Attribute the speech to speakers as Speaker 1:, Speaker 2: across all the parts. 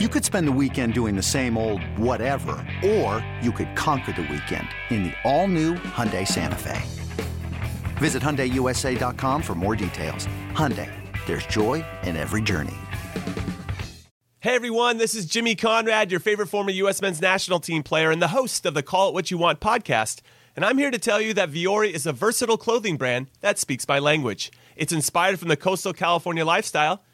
Speaker 1: You could spend the weekend doing the same old whatever, or you could conquer the weekend in the all-new Hyundai Santa Fe. Visit HyundaiUSA.com for more details. Hyundai, there's joy in every journey.
Speaker 2: Hey everyone, this is Jimmy Conrad, your favorite former U.S. men's national team player and the host of the Call It What You Want podcast. And I'm here to tell you that Vuori is a versatile clothing brand that speaks my language. It's inspired from the coastal California lifestyle –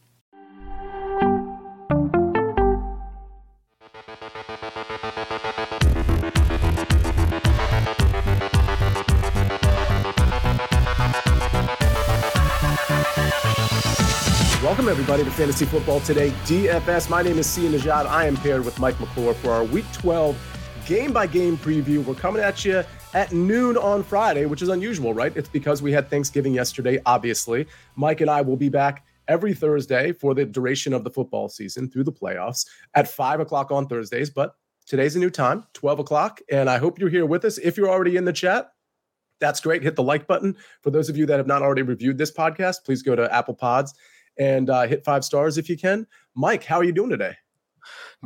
Speaker 3: Welcome, everybody, to Fantasy Football Today DFS. My name is Sia Nejad. I am paired with Mike McClure for our Week 12 game by game preview. We're coming at you at noon on Friday, which is unusual, right? It's because we had Thanksgiving yesterday, obviously. Mike and I will be back every Thursday for the duration of the football season through the playoffs at 5 o'clock on Thursdays. But today's a new time, 12 o'clock. And I hope you're here with us. If you're already in the chat, that's great. Hit the like button. For those of you that have not already reviewed this podcast, please go to Apple Pods and uh, hit five stars if you can. Mike, how are you doing today?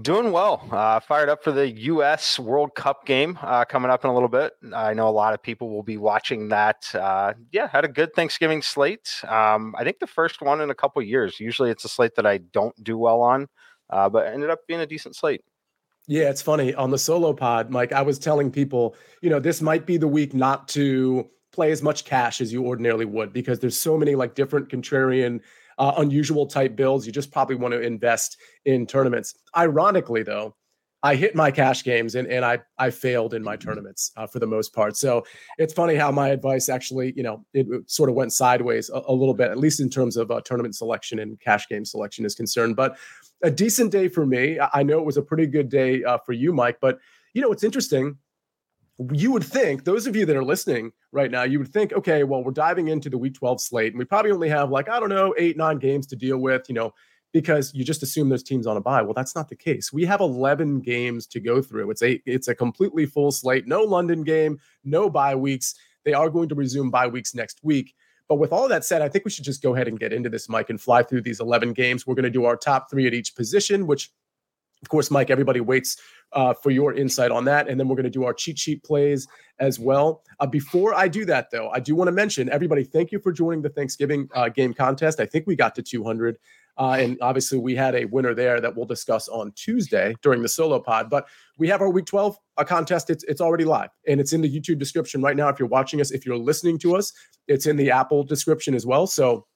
Speaker 4: Doing well. Uh, fired up for the U.S. World Cup game uh, coming up in a little bit. I know a lot of people will be watching that. Uh, yeah, had a good Thanksgiving slate. Um, I think the first one in a couple years. Usually it's a slate that I don't do well on, uh, but ended up being a decent slate.
Speaker 3: Yeah, it's funny. On the solo pod, Mike, I was telling people, you know, this might be the week not to play as much cash as you ordinarily would because there's so many like different contrarian uh, unusual type builds. You just probably want to invest in tournaments. Ironically, though, I hit my cash games and, and I I failed in my tournaments uh, for the most part. So it's funny how my advice actually, you know, it, sort of went sideways a, a, little bit, at least in terms of uh, tournament selection and cash game selection is concerned. But a decent day for me. I know it was a pretty good day uh, for you, Mike. But you know, it's interesting you would think those of you that are listening right now you would think okay well we're diving into the week 12 slate and we probably only have like i don't know eight nine games to deal with you know because you just assume those teams on a bye. Well that's not the case. We have 11 games to go through. It's a it's a completely full slate. No london game no bye weeks. They are going to resume bye weeks next week. But with all that said i think we should just go ahead and get into this mike and fly through these 11 games. We're going to do our top three at each position which of course, Mike, everybody waits uh, for your insight on that. And then we're going to do our cheat sheet plays as well. Uh, before I do that, though, I do want to mention everybody, thank you for joining the Thanksgiving uh, game contest. I think we got to 200. Uh, and obviously, we had a winner there that we'll discuss on Tuesday during the solo pod. But we have our week 12 a contest. It's, it's already live and it's in the YouTube description right now. If you're watching us, if you're listening to us, it's in the Apple description as well. So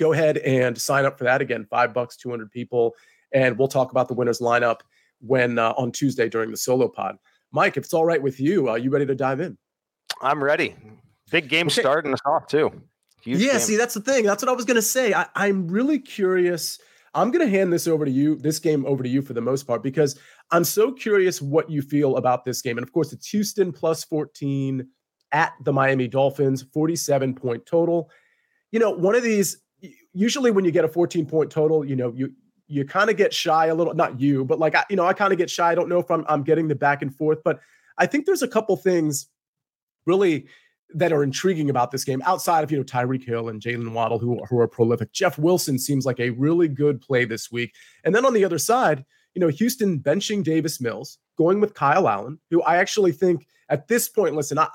Speaker 3: go ahead and sign up for that. Again, five bucks, 200 people and we'll talk about the winners lineup when uh, on Tuesday during the solo pod. Mike, if it's all right with you, are you ready to dive in?
Speaker 4: I'm ready. Big game okay. starting us off too.
Speaker 3: Huge yeah, game. see, that's the thing. That's what I was going to say. I, I'm really curious. I'm going to hand this over to you, this game over to you for the most part, because I'm so curious what you feel about this game. And of course, it's Houston plus 14 at the Miami Dolphins, 47 point total. You know, one of these, usually when you get a 14 point total, you know, you you kind of get shy a little not you but like I, you know i kind of get shy i don't know if I'm, I'm getting the back and forth but i think there's a couple things really that are intriguing about this game outside of you know Tyreek Hill and Jaylen Waddle who, who are prolific. Jeff Wilson seems like a really good play this week. And then on the other side, you know, Houston benching Davis Mills, going with Kyle Allen, who I actually think at this point, listen, I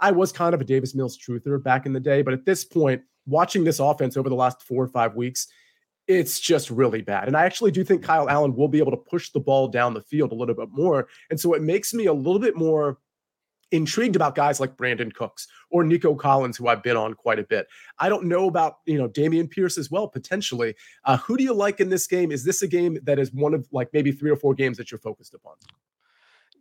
Speaker 3: I was kind of a Davis Mills truther back in the day, but at this point, watching this offense over the last four or five weeks, it's just really bad. And I actually do think Kyle Allen will be able to push the ball down the field a little bit more. And so it makes me a little bit more intrigued about guys like Brandin Cooks or Nico Collins, who I've been on quite a bit. I don't know about you know Dameon Pierce as well potentially. Uh, who do you like in this game? Is this a game that is one of like maybe three or four games that you're focused upon?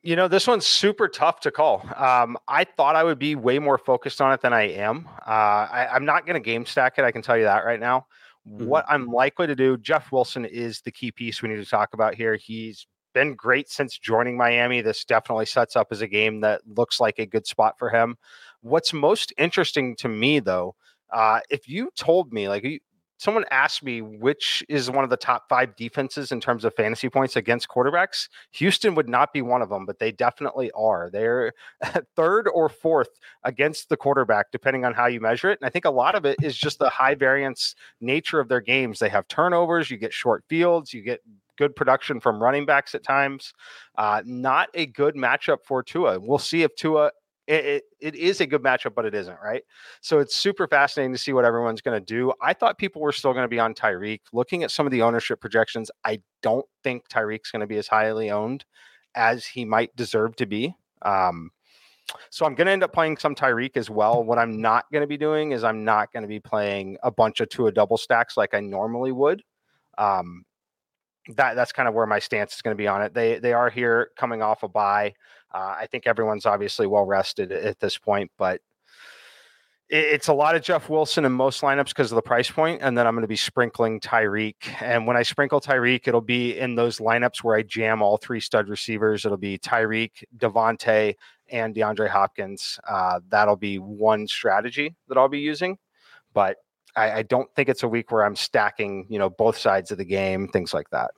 Speaker 4: You know, this one's super tough to call. Um, I thought I would be way more focused on it than I am. Uh, I, am not going to game stack it. I can tell you that right now. Mm-hmm. What I'm likely to do, Jeff Wilson is the key piece we need to talk about here. He's been great since joining Miami. This definitely sets up as a game that looks like a good spot for him. What's most interesting to me, though, uh, if you told me, like, someone asked me which is one of the top five defenses in terms of fantasy points against quarterbacks, Houston would not be one of them, but they definitely are. They're third or fourth against the quarterback, depending on how you measure it. And I think a lot of it is just the high variance nature of their games. They have turnovers, you get short fields, you get good production from running backs at times. Uh, not a good matchup for Tua. We'll see if Tua it, it, it is a good matchup, but it isn't, right? So it's super fascinating to see what everyone's going to do. I thought people were still going to be on Tyreek. Looking at some of the ownership projections, I don't think Tyreek's going to be as highly owned as he might deserve to be. Um, so I'm going to end up playing some Tyreek as well. What I'm not going to be doing is I'm not going to be playing a bunch of Tua double stacks like I normally would. Um, that that's kind of where my stance is going to be on it. They they are here coming off a bye. Uh, I think everyone's obviously well rested at this point, but it's a lot of Jeff Wilson in most lineups because of the price point, and then I'm going to be sprinkling Tyreek. And when I sprinkle Tyreek, it'll be in those lineups where I jam all three stud receivers. It'll be Tyreek, Davante, and DeAndre Hopkins. Uh, that'll be one strategy that I'll be using, but I, I don't think it's a week where I'm stacking, you know, both sides of the game, things like that.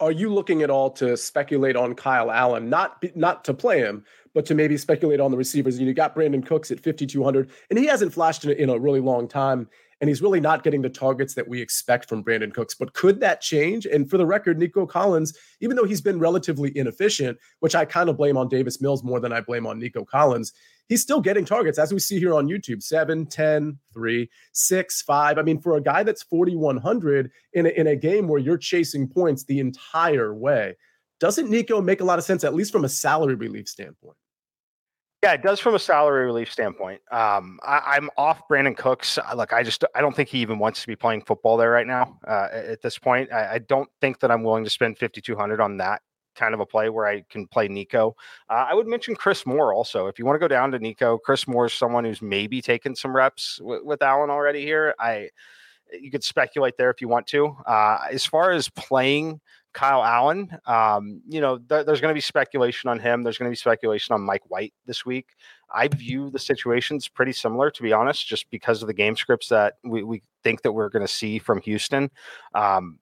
Speaker 3: Are you looking at all to speculate on Kyle Allen, not not to play him, but to maybe speculate on the receivers? You got Brandin Cooks at 5200, and he hasn't flashed in a, in a really long time and he's really not getting the targets that we expect from Brandin Cooks. But could that change? And for the record, Nico Collins, even though he's been relatively inefficient, which I kind of blame on Davis Mills more than I blame on Nico Collins, he's still getting targets, as we see here on YouTube 7, 10, 3, 6, 5. I mean, for a guy that's 4,100 in a, in a game where you're chasing points the entire way, doesn't Nico make a lot of sense, at least from a salary relief standpoint?
Speaker 4: Yeah, it does from a salary relief standpoint. Um, I, am off Brandin Cooks. Look, I just I don't think he even wants to be playing football there right now. Uh, at this point, I, I, don't think that I'm willing to spend 5,200 on that kind of a play where I can play Nico. Uh, I would mention Chris Moore also. If you want to go down to Nico, Chris Moore is someone who's maybe taken some reps w- with Allen already here. I you could speculate there if you want to. Uh, as far as playing Kyle Allen. Um, you know, th- there's going to be speculation on him. There's going to be speculation on Mike White this week. I view the situations pretty similar, to be honest, just because of the game scripts that we, we think that we're going to see from Houston. Um,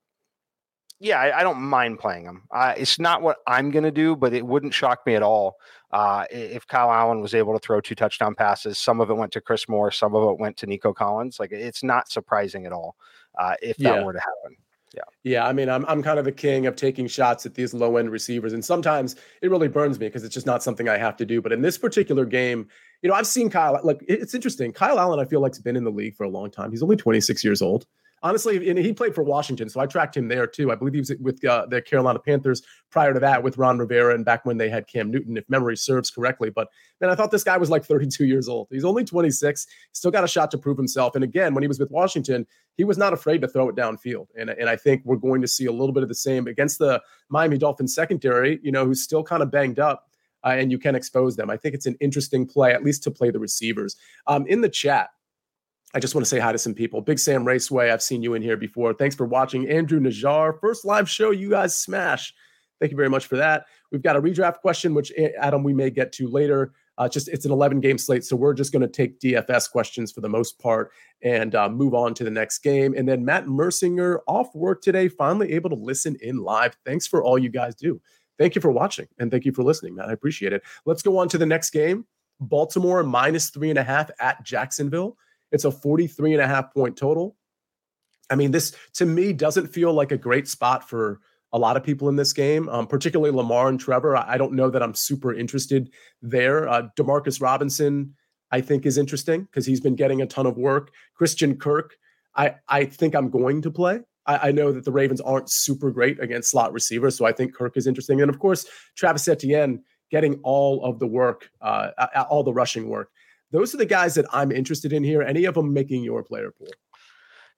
Speaker 4: yeah, I, I, don't mind playing him. Uh, it's not what I'm going to do, but it wouldn't shock me at all uh, if Kyle Allen was able to throw two touchdown passes. Some of it went to Chris Moore, some of it went to Nico Collins. Like it's not surprising at all uh, if that yeah. were to happen.
Speaker 3: Yeah. Yeah. I mean, I'm I'm kind of the king of taking shots at these low end receivers. And sometimes it really burns me because it's just not something I have to do. But in this particular game, you know, I've seen Kyle. Like, it's interesting. Kyle Allen, I feel like, has been in the league for a long time. He's only 26 years old honestly, and he played for Washington, so I tracked him there too. I believe he was with uh, the Carolina Panthers prior to that with Ron Rivera and back when they had Cam Newton, if memory serves correctly. But man, I thought this guy was like 32 years old. He's only 26, still got a shot to prove himself. And again, when he was with Washington, he was not afraid to throw it downfield. And, and I think we're going to see a little bit of the same against the Miami Dolphins secondary, you know, who's still kind of banged up. Uh, and you can expose them. I think it's an interesting play, at least to play the receivers. Um, in the chat, I just want to say hi to some people. Big Sam Raceway, I've seen you in here before. Thanks for watching. Andrew Najar, first live show you guys smash. Thank you very much for that. We've got a redraft question, which eh, Adam we may get to later. Uh, just it's an 11 game slate, so we're just going to take DFS questions for the most part and uh, move on to the next game. And then Matt Mercinger off work today, finally able to listen in live. Thanks for all you guys do. Thank you for watching and thank you for listening, Matt. I appreciate it. Let's go on to the next game. Baltimore minus three and a half at Jacksonville. It's a 43 and a half point total. I mean, this to me doesn't feel like a great spot for a lot of people in this game, um, particularly Lamar and Trevor. I, I, don't know that I'm super interested there. Uh, Demarcus Robinson, I think, is interesting because he's been getting a ton of work. Christian Kirk, I, I think I'm going to play. I, I, know that the Ravens aren't super great against slot receivers, so I think Kirk is interesting. And of course, Travis Etienne getting all of the work, uh, all the rushing work. Those are the guys that I'm interested in here. Any of them making your player pool?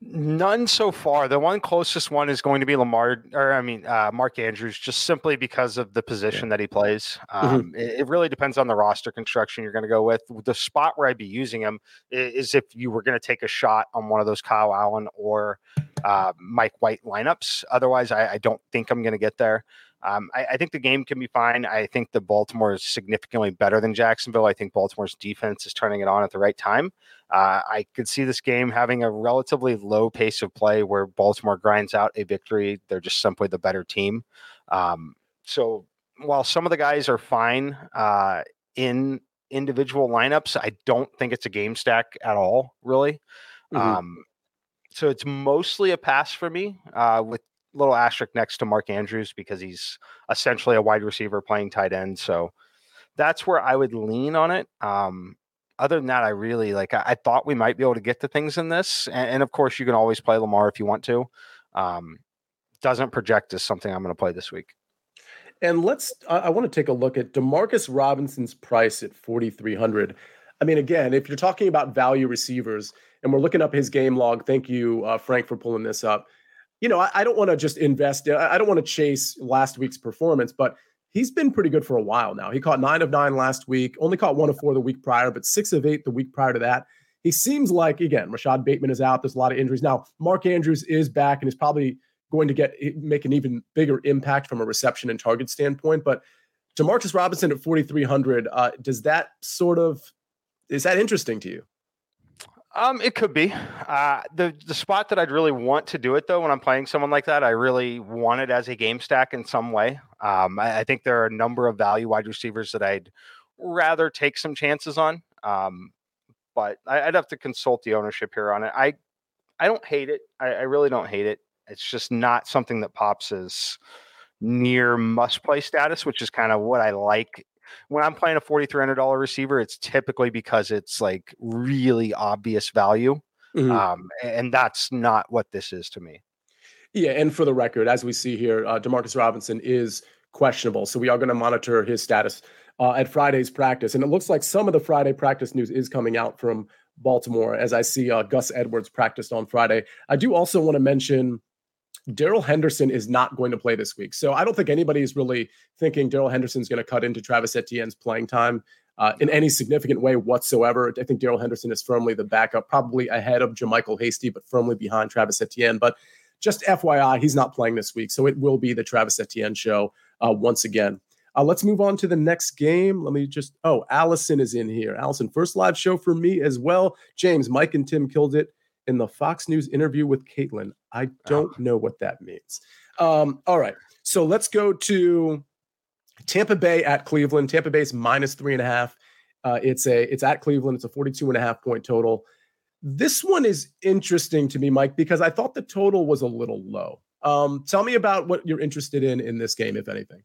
Speaker 4: None so far. The one closest one is going to be Lamar, or I mean, uh, Mark Andrews, just simply because of the position yeah. that he plays. Mm-hmm. Um, mm-hmm. it, it, really depends on the roster construction you're going to go with. The spot where I'd be using him is if you were going to take a shot on one of those Kyle Allen or uh, Mike White lineups. Otherwise, I, I don't think I'm going to get there. Um, I, I, think the game can be fine. I think the Baltimore is significantly better than Jacksonville. I think Baltimore's defense is turning it on at the right time. Uh, I could see this game having a relatively low pace of play where Baltimore grinds out a victory. They're just simply the better team. Um, so while some of the guys are fine uh, in individual lineups, I don't think it's a game stack at all, really. Mm-hmm. Um, so it's mostly a pass for me uh, with little asterisk next to Mark Andrews because he's essentially a wide receiver playing tight end. So that's where I would lean on it. Um, other than that, I really like. I, I, thought we might be able to get to things in this, and, and, of course, you can always play Lamar if you want to. Um, doesn't project as something I'm going to play this week.
Speaker 3: And let's. I, I want to take a look at Demarcus Robinson's price at 4,300. I mean, again, if you're talking about value receivers, and we're looking up his game log. Thank you, uh, Frank, for pulling this up you know, I, I don't want to just invest. I don't want to chase last week's performance, but he's been pretty good for a while now. He caught nine of nine last week, only caught one of four the week prior, but six of eight the week prior to that. He seems like, again, Rashod Bateman is out. There's a lot of injuries. Now, Mark Andrews is back and is probably going to get make an even bigger impact from a reception and target standpoint. But Demarcus Robinson at 4,300, uh, does that sort of, is that interesting to you?
Speaker 4: Um, it could be. Uh, the the spot that I'd really want to do it though, when I'm playing someone like that, I really want it as a game stack in some way. Um, I, I, think there are a number of value wide receivers that I'd rather take some chances on. Um, but I, would have to consult the ownership here on it. I I don't hate it. I, I really don't hate it. It's just not something that pops as near must play status, which is kind of what I like when I'm playing a $4,300 receiver, it's typically because it's like really obvious value. Mm-hmm. Um, and that's not what this is to me.
Speaker 3: Yeah. And for the record, as we see here, uh, Demarcus Robinson is questionable. So we are going to monitor his status uh, at Friday's practice. And it looks like some of the Friday practice news is coming out from Baltimore as I see uh, Gus Edwards practiced on Friday. I do also want to mention Darrell Henderson is not going to play this week. So I don't think anybody is really thinking Darrell Henderson is going to cut into Travis Etienne's playing time uh, in any significant way whatsoever. I think Darrell Henderson is firmly the backup, probably ahead of JaMycal Hasty, but firmly behind Travis Etienne. But just FYI, he's not playing this week. So it will be the Travis Etienne show uh, once again. Uh, let's move on to the next game. Let me just, oh, Allison is in here. Allison, first live show for me as well. James, Mike, and Tim killed it in the Fox News interview with Caitlin. I don't oh. know what that means. Um, all right. So let's go to Tampa Bay at Cleveland. Tampa Bay is minus three and a half. Uh, it's a it's at Cleveland. It's a 42 and a half point total. This one is interesting to me, Mike, because I thought the total was a little low. Um, tell me about what you're interested in in this game, if anything.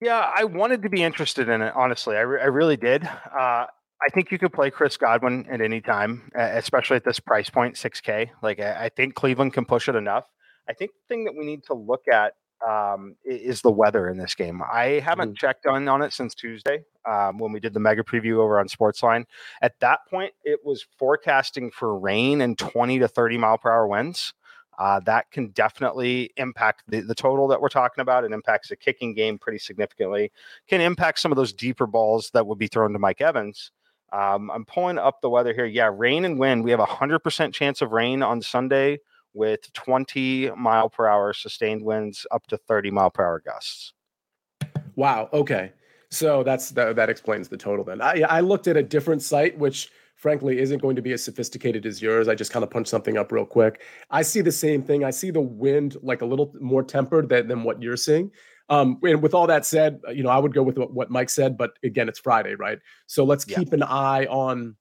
Speaker 4: Yeah, I wanted to be interested in it. Honestly, I, re- I really did. Uh, I think you could play Chris Godwin at any time, especially at this price point, 6K. Like, I think Cleveland can push it enough. I think the thing that we need to look at um, is the weather in this game. I haven't mm-hmm. checked on, on it since Tuesday um, when we did the mega preview over on Sportsline. At that point, it was forecasting for rain and 20 to 30 mile per hour winds. Uh, that can definitely impact the, the total that we're talking about. It impacts the kicking game pretty significantly, can impact some of those deeper balls that would be thrown to Mike Evans. Um, I'm pulling up the weather here. Yeah, rain and wind. We have a hundred percent chance of rain on Sunday with 20 mile per hour sustained winds up to 30 mile per hour gusts.
Speaker 3: Wow. Okay. So that's that, that explains the total then. I, I looked at a different site, which frankly isn't going to be as sophisticated as yours. I just kind of punched something up real quick. I see the same thing. I see the wind like a little more tempered than, than what you're seeing. Um, and with all that said, uh, you know, I would go with what Mike said, but again, it's Friday, right? So let's yeah. keep an eye on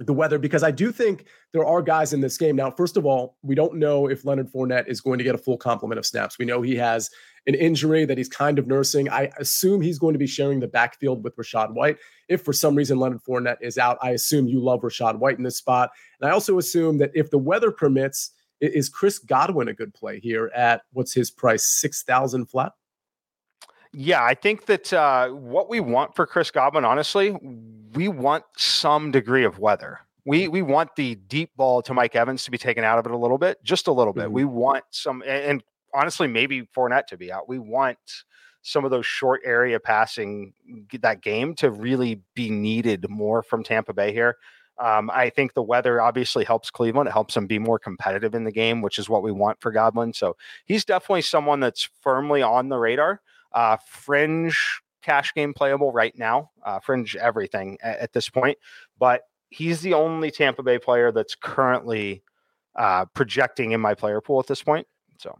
Speaker 3: the weather because I do think there are guys in this game. Now, first of all, we don't know if Leonard Fournette is going to get a full complement of snaps. We know he has an injury that he's kind of nursing. I assume he's going to be sharing the backfield with Rachaad White. If for some reason Leonard Fournette is out, I assume you love Rachaad White in this spot. And I also assume that if the weather permits, is Chris Godwin a good play here at what's his price? 6,000 flat?
Speaker 4: Yeah, I think that uh, what we want for Chris Godwin, honestly, we want some degree of weather. We we want the deep ball to Mike Evans to be taken out of it a little bit, just a little bit. Mm-hmm. We want some, and honestly, maybe Fournette to be out. We want some of those short area passing that game to really be needed more from Tampa Bay here. Um, I think the weather obviously helps Cleveland. It helps them be more competitive in the game, which is what we want for Godwin. So he's definitely someone that's firmly on the radar. Uh, fringe cash game playable right now, uh, fringe everything at, at, this point. But he's the only Tampa Bay player that's currently uh, projecting in my player pool at this point. So.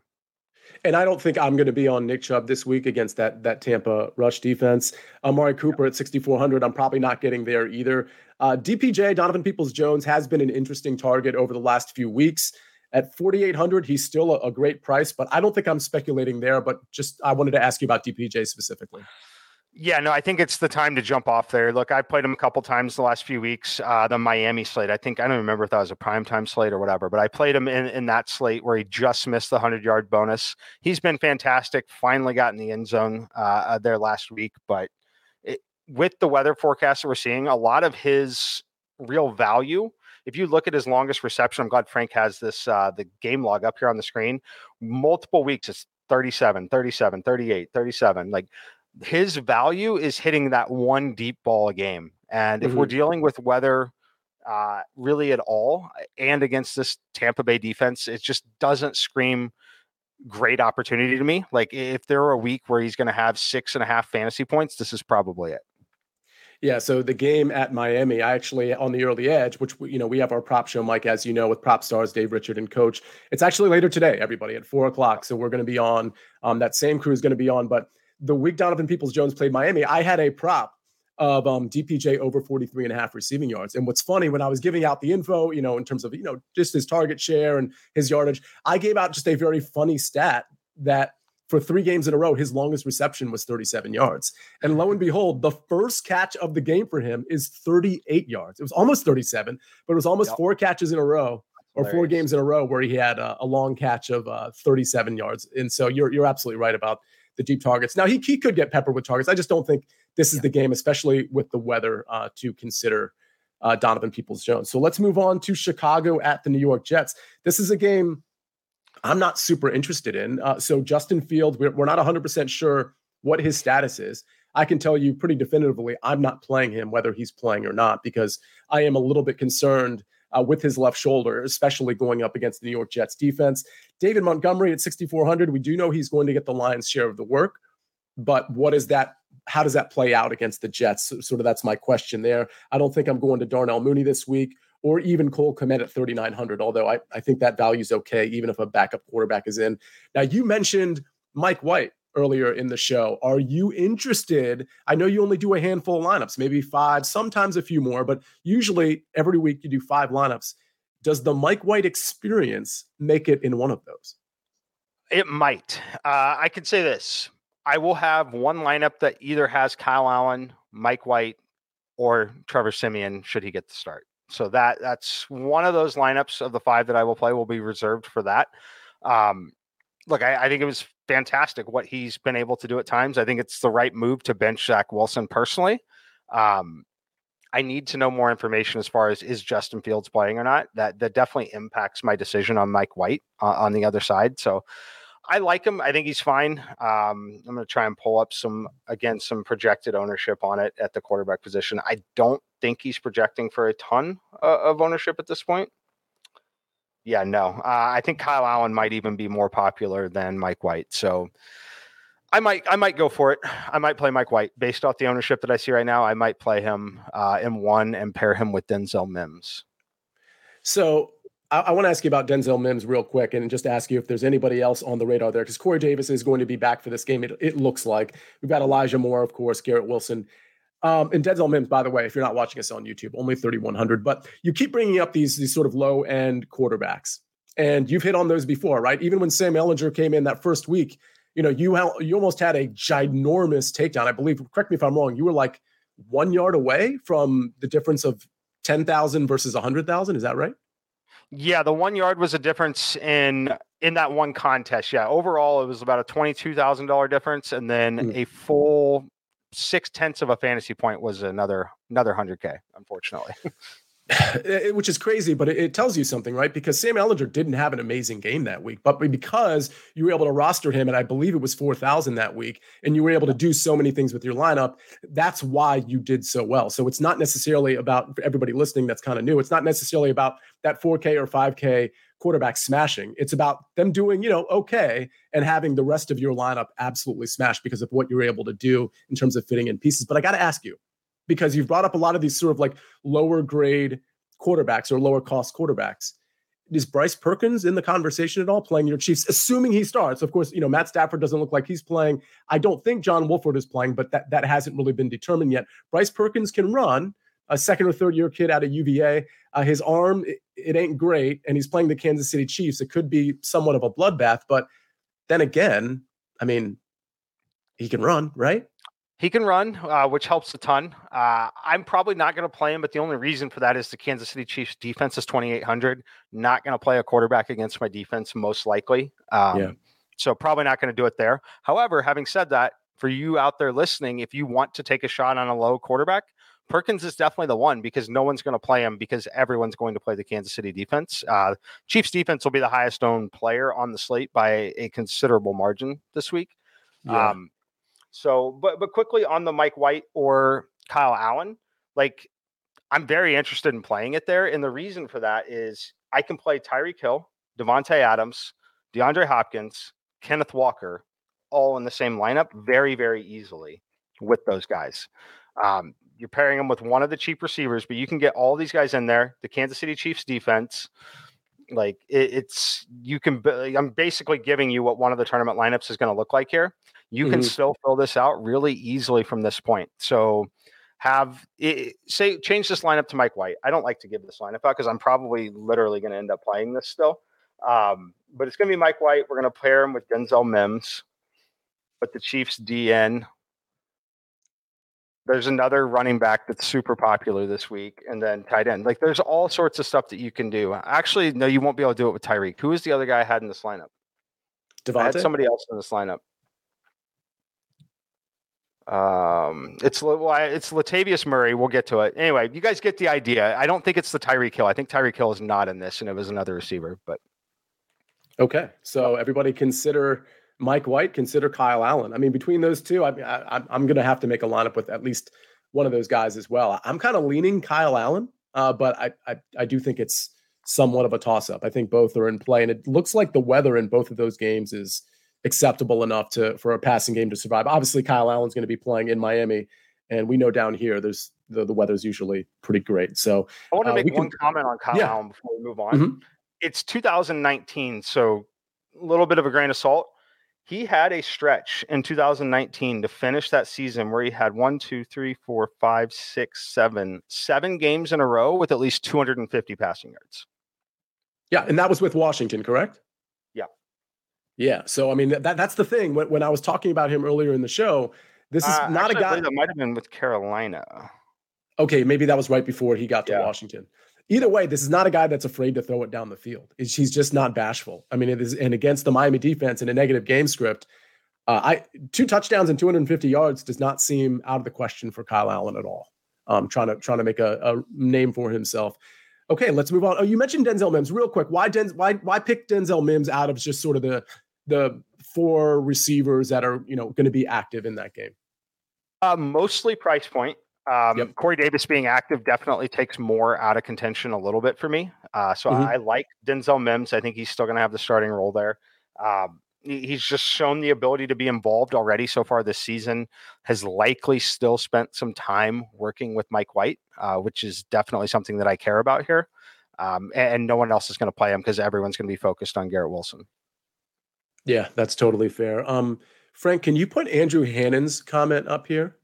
Speaker 3: And I don't think I'm going to be on Nick Chubb this week against that that Tampa rush defense. Amari Cooper at 6,400. I'm probably not getting there either. Uh, DPJ Donovan Peoples Jones has been an interesting target over the last few weeks. At 4,800, he's still a, a great price, but I don't think I'm speculating there. But just I wanted to ask you about DPJ specifically.
Speaker 4: Yeah, no, I think it's the time to jump off there. Look, I played him a couple times the last few weeks. Uh, the Miami slate, I think I don't remember if that was a prime time slate or whatever, but I played him in, in that slate where he just missed the hundred yard bonus. He's been fantastic. Finally got in the end zone uh, uh, there last week, but it, with the weather forecast that we're seeing, a lot of his real value. If you look at his longest reception, I'm glad Frank has this uh, the game log up here on the screen. Multiple weeks, it's 37, 37, 38, 37. Like his value is hitting that one deep ball a game. And if mm-hmm. we're dealing with weather uh, really at all and against this Tampa Bay defense, it just doesn't scream great opportunity to me. Like if there are a week where he's going to have six and a half fantasy points, this is probably it.
Speaker 3: Yeah, so the game at Miami, I actually on the early edge, which you know we have our prop show, Mike, as you know, with prop stars Dave Richard and Coach. It's actually later today, everybody, at four o'clock. So we're going to be on. Um, that same crew is going to be on, but the week Donovan Peoples Jones played Miami, I had a prop of um, DPJ over 43 and a half receiving yards. And what's funny, when I was giving out the info, you know, in terms of, you know, just his target share and his yardage, I gave out just a very funny stat that for three games in a row, his longest reception was 37 yards. And lo and behold, the first catch of the game for him is 38 yards. It was almost 37, but it was almost yep. four catches in a row or four games in a row where he had a, a long catch of uh, 37 yards. And so you're you're absolutely right about the deep targets. Now he, he could get peppered with targets. I just don't think this is yeah. the game, especially with the weather, uh, to consider uh, Donovan Peoples Jones. So let's move on to Chicago at the New York Jets. This is a game I'm not super interested in. Uh, so Justin Field, we're, we're not 100% sure what his status is. I can tell you pretty definitively, I'm not playing him, whether he's playing or not, because I am a little bit concerned uh, with his left shoulder, especially going up against the New York Jets defense. David Montgomery at 6,400, we do know he's going to get the lion's share of the work, but what is that? How does that play out against the Jets? So, sort of that's my question there. I don't think I'm going to Darnell Mooney this week or even Cole Kmet at 3,900, although I, I think that value is okay, even if a backup quarterback is in. Now, you mentioned Mike White earlier in the show. Are you interested? I know you only do a handful of lineups, maybe five, sometimes a few more, but usually every week you do five lineups. Does the Mike White experience make it in one of those?
Speaker 4: It might. Uh, I could say this I will have one lineup that either has Kyle Allen, Mike White, or Trevor Siemian, should he get the start. So that that's one of those lineups of the five that I will play will be reserved for that. Um, look, I, I, think it was fantastic what he's been able to do at times. I think it's the right move to bench Zach Wilson personally. Um, I need to know more information as far as is Justin Fields playing or not. That that definitely impacts my decision on Mike White uh, on the other side. So I like him. I think he's fine. Um, I'm going to try and pull up some again some projected ownership on it at the quarterback position. I don't think he's projecting for a ton uh, of ownership at this point. Yeah, no. Uh, I think Kyle Allen might even be more popular than Mike White. So I might I might go for it. I might play Mike White based off the ownership that I see right now. I might play him uh, in one and pair him with Denzel Mims.
Speaker 3: So I, I want to ask you about Denzel Mims real quick and just ask you if there's anybody else on the radar there because Corey Davis is going to be back for this game. It, it looks like we've got Elijah Moore, of course, Garrett Wilson. Um, and Denzel Mims, by the way, if you're not watching us on YouTube, only 3,100. But you keep bringing up these these sort of low end quarterbacks, and you've hit on those before, right? Even when Sam Ehlinger came in that first week, you know, you you almost had a ginormous takedown. I believe. Correct me if I'm wrong. You were like one yard away from the difference of ten thousand versus a hundred thousand. Is that right?
Speaker 4: Yeah, the one yard was a difference in in that one contest. Yeah, overall it was about a twenty two thousand dollar difference, and then mm. a full six tenths of a fantasy point was another another hundred k. Unfortunately.
Speaker 3: which is crazy, but it, it, tells you something, right? Because Sam Ehlinger didn't have an amazing game that week, but because you were able to roster him, and I believe it was 4,000 that week, and you were able to do so many things with your lineup, that's why you did so well. So it's not necessarily about everybody listening that's kind of new. It's not necessarily about that 4K or 5K quarterback smashing. It's about them doing, you know, okay and having the rest of your lineup absolutely smashed because of what you're able to do in terms of fitting in pieces. But I got to ask you, because you've brought up a lot of these sort of like lower grade quarterbacks or lower cost quarterbacks. Is Bryce Perkins in the conversation at all playing your Chiefs, assuming he starts? Of course, you know, Matt Stafford doesn't look like he's playing. I don't think John Wolford is playing, but that, that hasn't really been determined yet. Bryce Perkins can run, a second or third year kid out of UVA. Uh, his arm, it, it ain't great, and he's playing the Kansas City Chiefs. It could be somewhat of a bloodbath, but then again, I mean, he can run, right?
Speaker 4: He can run, uh, which helps a ton. Uh, I'm probably not going to play him, but the only reason for that is the Kansas City Chiefs defense is 2,800. Not going to play a quarterback against my defense, most likely. Um, yeah. So probably not going to do it there. However, having said that, for you out there listening, if you want to take a shot on a low quarterback, Perkins is definitely the one because no one's going to play him because everyone's going to play the Kansas City defense. Uh, Chiefs defense will be the highest owned player on the slate by a considerable margin this week. Yeah. Um, so, but but quickly on the Mike White or Kyle Allen, like I'm very interested in playing it there, and the reason for that is I can play Tyreek Hill, Davante Adams, DeAndre Hopkins, Kenneth Walker, all in the same lineup very very easily with those guys. Um, you're pairing them with one of the cheap receivers, but you can get all these guys in there. The Kansas City Chiefs defense, like it, it's you can. I'm basically giving you what one of the tournament lineups is going to look like here you can mm-hmm. still fill this out really easily from this point. So have it, say change this lineup to Mike White. I don't like to give this lineup out because I'm probably literally going to end up playing this still. Um, but it's going to be Mike White. We're going to pair him with Denzel Mims, with the Chiefs DN. There's another running back that's super popular this week, and then tight end. Like there's all sorts of stuff that you can do. Actually, no, you won't be able to do it with Tyreek. Who is the other guy I had in this lineup?
Speaker 3: Davante? I
Speaker 4: had somebody else in this lineup. Um, it's it's Latavius Murray. We'll get to it anyway. You guys get the idea. I don't think it's the Tyreek Hill. I think Tyreek Hill is not in this, and it was another receiver. But
Speaker 3: okay, so everybody consider Mike White, consider Kyle Allen. I mean, between those two, I, I I'm going to have to make a lineup with at least one of those guys as well. I'm kind of leaning Kyle Allen, uh, but I, I I do think it's somewhat of a toss up. I think both are in play, and it looks like the weather in both of those games is acceptable enough to for a passing game to survive. Obviously, Kyle Allen's going to be playing in Miami, and we know down here there's the, the weather's usually pretty great. So
Speaker 4: I want to uh, make one can, comment on Kyle yeah. Allen before we move on. Mm-hmm. It's 2019, so a little bit of a grain of salt. He had a stretch in 2019 to finish that season where he had one, two, three, four, five, six, seven, seven games in a row with at least 250 passing yards.
Speaker 3: Yeah, and that was with Washington, correct? Yeah. Yeah. So I mean that that's the thing. When, when I was talking about him earlier in the show, this is uh, not
Speaker 4: actually,
Speaker 3: a guy
Speaker 4: that might have been with Carolina.
Speaker 3: Okay, maybe that was right before he got to yeah. Washington. Either way, this is not a guy that's afraid to throw it down the field. He's just not bashful. I mean, it is and against the Miami defense in a negative game script, uh, I two touchdowns and 250 yards does not seem out of the question for Kyle Allen at all. Um, trying to trying to make a, a name for himself. Okay, let's move on. Oh, you mentioned Denzel Mims real quick. Why Den- why why pick Denzel Mims out of just sort of the the four receivers that are you know going to be active in that game?
Speaker 4: Uh, mostly price point. Um, yep. Corey Davis being active definitely takes more out of contention a little bit for me. Uh, so mm-hmm. I like Denzel Mims. I think he's still going to have the starting role there. Um, he's just shown the ability to be involved already so far this season. Has likely still spent some time working with Mike White, uh, which is definitely something that I care about here. Um, and, and, no one else is going to play him because everyone's going to be focused on Garrett Wilson.
Speaker 3: Yeah, that's totally fair. Um, Frank, can you put Andrew Hannon's comment up here?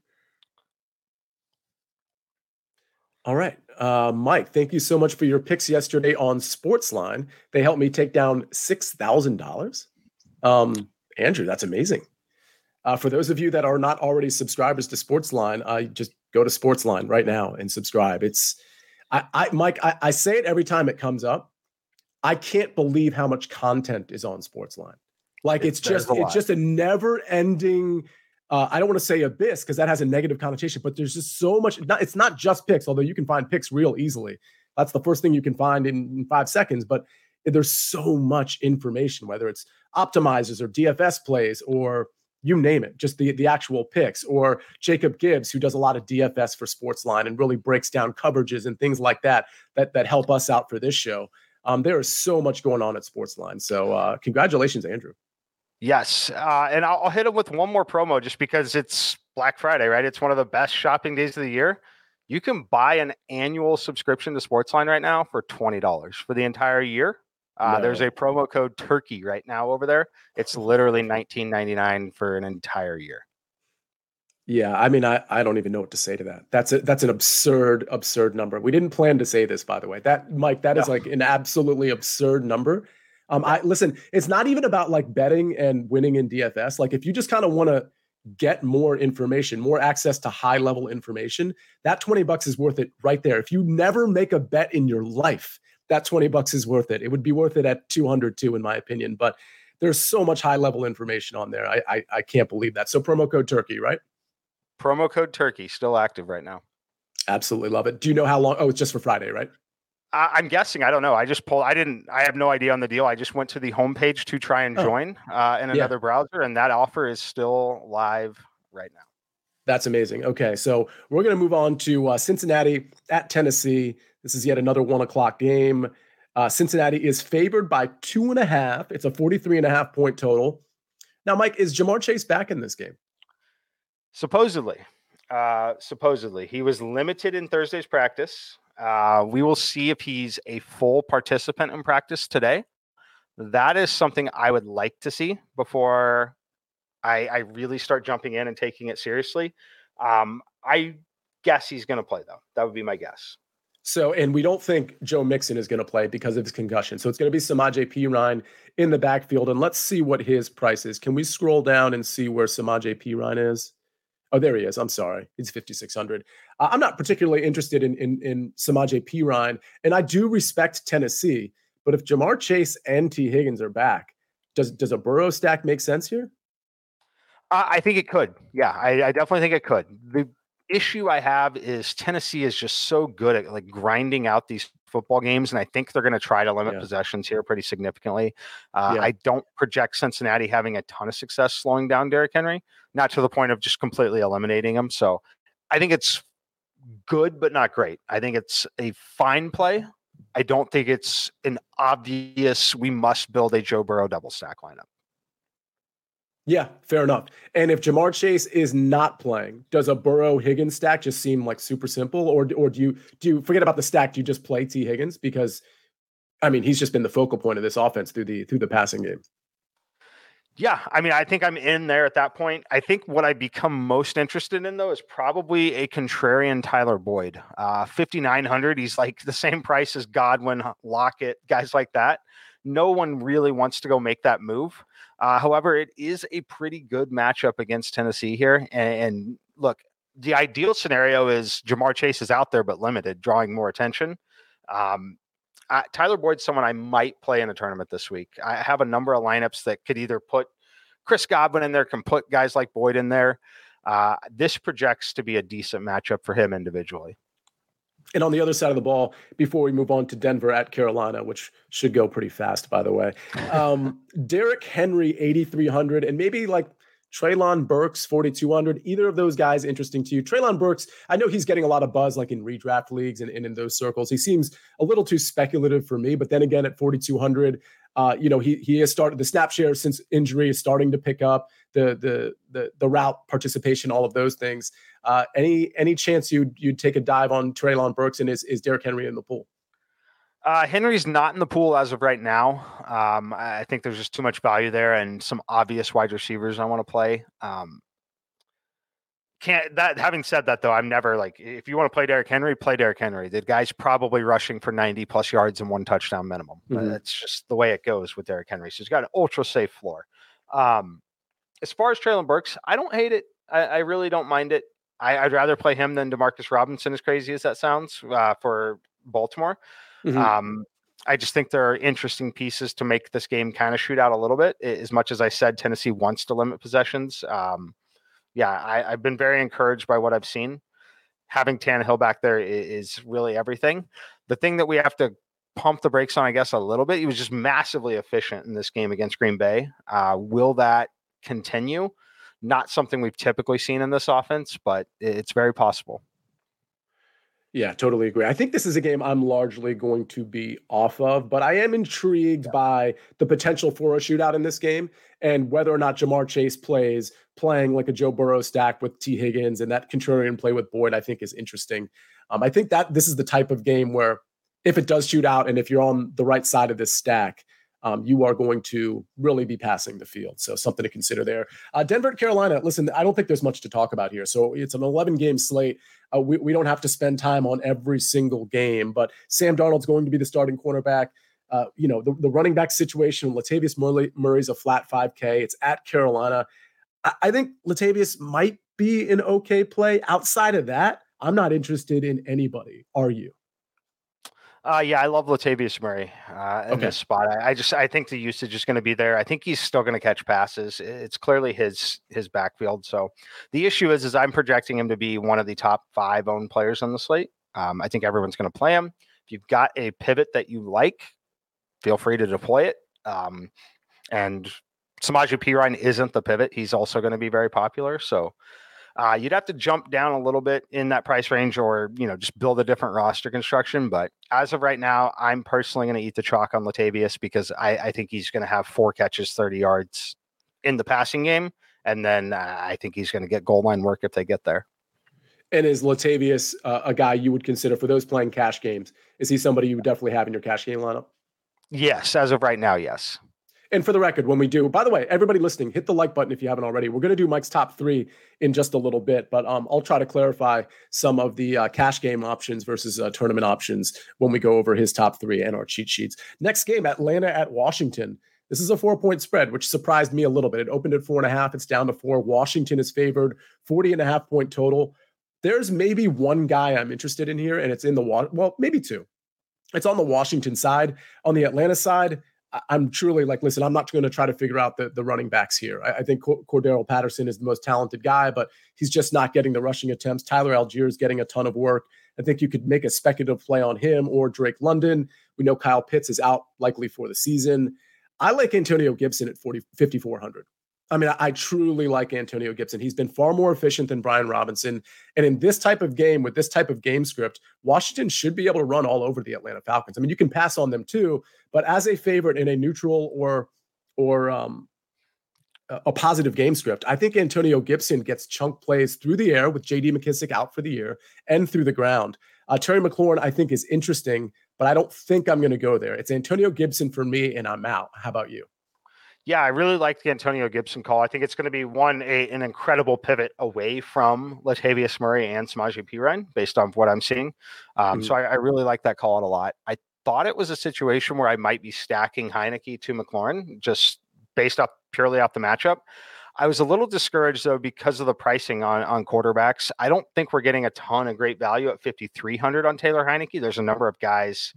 Speaker 3: All right. Uh, Mike, thank you so much for your picks yesterday on Sportsline. They helped me take down $6,000. Um, Andrew, that's amazing. Uh, for those of you that are not already subscribers to Sportsline, uh, just go to Sportsline right now and subscribe. It's, I, I Mike, I, I say it every time it comes up. I can't believe how much content is on Sportsline. Like it's, it's just it's just a never ending. Uh, I don't want to say abyss because that has a negative connotation, but there's just so much. Not, it's not just picks, although you can find picks real easily. That's the first thing you can find in, in five seconds. But there's so much information, whether it's optimizers or DFS plays or you name it, just the, the actual picks, or Jacob Gibbs, who does a lot of DFS for Sportsline and really breaks down coverages and things like that that that help us out for this show. Um, there is so much going on at Sportsline. So uh, congratulations, Andrew.
Speaker 4: Yes, uh, and I'll, I'll hit him with one more promo just because it's Black Friday, right? It's one of the best shopping days of the year. You can buy an annual subscription to Sportsline right now for twenty dollars for the entire year. Uh, no. There's a promo code Turkey right now over there. It's literally 19.99 for an entire year.
Speaker 3: Yeah, I mean, I, I don't even know what to say to that. That's a, that's an absurd, absurd number. We didn't plan to say this, by the way. That Mike, that no. is like an absolutely absurd number. Um, I listen. It's not even about like betting and winning in DFS. Like, if you just kind of want to get more information, more access to high level information, that twenty bucks is worth it right there. If you never make a bet in your life, that 20 bucks is worth it. It would be worth it at 200 too, in my opinion. But there's so much high level information on there. I, I, I can't believe that. So promo code Turkey, right?
Speaker 4: Promo code Turkey still active right now.
Speaker 3: Absolutely love it. Do you know how long? Oh, it's just for Friday, right?
Speaker 4: I'm guessing. I don't know. I just pulled. I didn't. I have no idea on the deal. I just went to the homepage to try and oh. join uh, in another yeah. browser, and that offer is still live right now.
Speaker 3: That's amazing. Okay, so we're going to move on to uh, Cincinnati at Tennessee. This is yet another one o'clock game. Uh, Cincinnati is favored by two and a half. It's a 43 and a half point total. Now, Mike, is Ja'Marr Chase back in this game?
Speaker 4: Supposedly. Uh, supposedly. He was limited in Thursday's practice. Uh, we will see if he's a full participant in practice today. That is something I would like to see before I, I really start jumping in and taking it seriously. Um, I guess he's going to play, though. That would be my guess.
Speaker 3: So, and we don't think Joe Mixon is going to play because of his concussion. So it's going to be Samaje Perine in the backfield. And let's see what his price is. Can we scroll down and see where Samaje Perine is? Oh, there he is. I'm sorry. He's 5,600. Uh, I'm not particularly interested in, in, in Samaje Perine. And I do respect Tennessee. But if Ja'Marr Chase and Tee Higgins are back, does, does a Burrow stack make sense here?
Speaker 4: Uh, I think it could. Yeah, I, I, definitely think it could. The issue I have is Tennessee is just so good at like grinding out these football games, and I think they're going to try to limit yeah. possessions here pretty significantly. Uh, yeah. I don't project Cincinnati having a ton of success slowing down Derrick Henry, not to the point of just completely eliminating him. So I think it's good, but not great. I think it's a fine play. I don't think it's an obvious we must build a Joe Burrow double stack lineup.
Speaker 3: Yeah, fair enough. And if Ja'Marr Chase is not playing, does a Burrow Higgins stack just seem like super simple, or or do you do you forget about the stack? Do you just play Tee Higgins because, I mean, he's just been the focal point of this offense through the through the passing game.
Speaker 4: Yeah, I mean, I think I'm in there at that point. I think what I become most interested in though is probably a contrarian Tyler Boyd. Uh, 5900. He's like the same price as Godwin, Lockett, guys like that. No one really wants to go make that move. Uh, however, it is a pretty good matchup against Tennessee here. And, and, look, the ideal scenario is Ja'Marr Chase is out there but limited, drawing more attention. Um, I, Tyler Boyd's someone I might play in a tournament this week. I have a number of lineups that could either put Chris Godwin in there, can put guys like Boyd in there. Uh, this projects to be a decent matchup for him individually.
Speaker 3: And on the other side of the ball, before we move on to Denver at Carolina, which should go pretty fast, by the way, um, Derrick Henry, 8,300, and maybe like Treylon Burks, 4,200. Either of those guys interesting to you? Treylon Burks, I know he's getting a lot of buzz like in redraft leagues and, and in those circles. He seems a little too speculative for me, but then again, at 4,200, uh, you know, he he has started the snap share since injury is starting to pick up the the the the route participation, all of those things. Uh, any any chance you'd you'd take a dive on Treylon Burks and is is Derrick Henry in the pool?
Speaker 4: Uh, Henry's not in the pool as of right now. Um, I think there's just too much value there and some obvious wide receivers I want to play. Um, can't that having said that though, I'm never like if you want to play Derrick Henry, play Derrick Henry. The guy's probably rushing for 90 plus yards and one touchdown minimum. Mm-hmm. That's just the way it goes with Derrick Henry. So he's got an ultra safe floor. Um, as far as Treylon Burks, I don't hate it. I, I really don't mind it. I, would rather play him than Demarcus Robinson, as crazy as that sounds, uh, for Baltimore. Mm-hmm. Um, I just think there are interesting pieces to make this game kind of shoot out a little bit. As much as I said, Tennessee wants to limit possessions. Um, yeah, I, have been very encouraged by what I've seen. Having Tannehill back there is, is really everything. The thing that we have to pump the brakes on, I guess, a little bit. He was just massively efficient in this game against Green Bay. Uh, will that continue? Not something we've typically seen in this offense, but it's very possible.
Speaker 3: Yeah, totally agree. I think this is a game I'm largely going to be off of, but I am intrigued yeah. by the potential for a shootout in this game and whether or not Ja'Marr Chase plays playing like a Joe Burrow stack with Tee Higgins and that contrarian play with Boyd, I think is interesting. Um, I think that this is the type of game where if it does shoot out and if you're on the right side of this stack, um, you are going to really be passing the field. So something to consider there. Uh, Denver, Carolina. Listen, I don't think there's much to talk about here. So it's an 11 game slate. Uh, we, we don't have to spend time on every single game, but Sam Darnold's going to be the starting cornerback. Uh, you know, the, the running back situation, Latavius Murray, Murray's a flat 5K. It's at Carolina. I, I think Latavius might be an okay play. Outside of that, I'm not interested in anybody. Are you?
Speaker 4: Uh, yeah, I love Latavius Murray uh, in okay. this spot. I, I, just I think the usage is going to be there. I think he's still going to catch passes. It's clearly his his backfield. So the issue is, is I'm projecting him to be one of the top five owned players on the slate. Um, I think everyone's going to play him. If you've got a pivot that you like, feel free to deploy it. Um, and Samaje Perine isn't the pivot. He's also going to be very popular. So uh, you'd have to jump down a little bit in that price range or, you know, just build a different roster construction. But as of right now, I'm personally going to eat the chalk on Latavius because I, I think he's going to have four catches, 30 yards in the passing game. And then uh, I think he's going to get goal line work if they get there.
Speaker 3: And is Latavius uh, a guy you would consider for those playing cash games? Is he somebody you would definitely have in your cash game lineup?
Speaker 4: Yes, as of right now, yes.
Speaker 3: And for the record, when we do, by the way, everybody listening, hit the like button if you haven't already. We're going to do Mike's top three in just a little bit, but um, I'll try to clarify some of the uh, cash game options versus uh, tournament options when we go over his top three and our cheat sheets. Next game, Atlanta at Washington. This is a four point spread, which surprised me a little bit. It opened at four and a half, it's down to four. Washington is favored, 40 and a half point total. There's maybe one guy I'm interested in here, and it's in the, water. well, maybe two. It's on the Washington side. On the Atlanta side, I'm truly like, listen, I'm not going to try to figure out the, the running backs here. I, I think Cordarrelle Patterson is the most talented guy, but he's just not getting the rushing attempts. Tyler Allgeier is getting a ton of work. I think you could make a speculative play on him or Drake London. We know Kyle Pitts is out likely for the season. I like Antonio Gibson at 40, 5,400. I mean, I, truly like Antonio Gibson. He's been far more efficient than Brian Robinson. And in this type of game, with this type of game script, Washington should be able to run all over the Atlanta Falcons. I mean, you can pass on them too, but as a favorite in a neutral or or um, a positive game script, I think Antonio Gibson gets chunk plays through the air with J.D. McKissick out for the year and through the ground. Uh, Terry McLaurin, I think, is interesting, but I don't think I'm going to go there. It's Antonio Gibson for me, and I'm out. How about you?
Speaker 4: Yeah, I really like the Antonio Gibson call. I think it's going to be one a, an incredible pivot away from Latavius Murray and Samaje Perine based on what I'm seeing. Um, mm-hmm. So I, I, really like that call out a lot. I thought it was a situation where I might be stacking Heinicke to McLaurin just based off purely off the matchup. I was a little discouraged though because of the pricing on on quarterbacks. I don't think we're getting a ton of great value at 5300 on Taylor Heinicke. There's a number of guys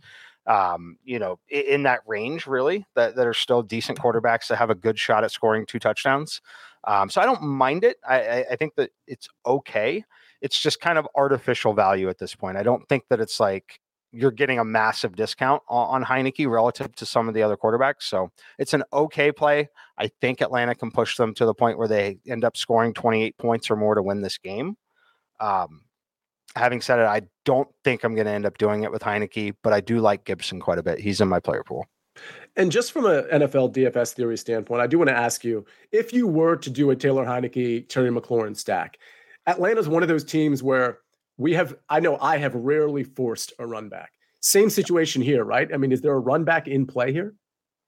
Speaker 4: um, you know, in, that range, really, that, that are still decent quarterbacks that have a good shot at scoring two touchdowns. Um, so I don't mind it. I, I, think that it's okay. It's just kind of artificial value at this point. I don't think that it's like you're getting a massive discount on, on Heinicke relative to some of the other quarterbacks. So it's an okay play. I think Atlanta can push them to the point where they end up scoring 28 points or more to win this game. Um, having said it, I don't think I'm going to end up doing it with Heinicke, but I do like Gibson quite a bit. He's in my player pool.
Speaker 3: And just from an NFL DFS theory standpoint, I do want to ask you if you were to do a Taylor Heinicke, Terry McLaurin stack, Atlanta's one of those teams where we have, I know I have rarely forced a run back. Same situation here, right? I mean, is there a run back in play here?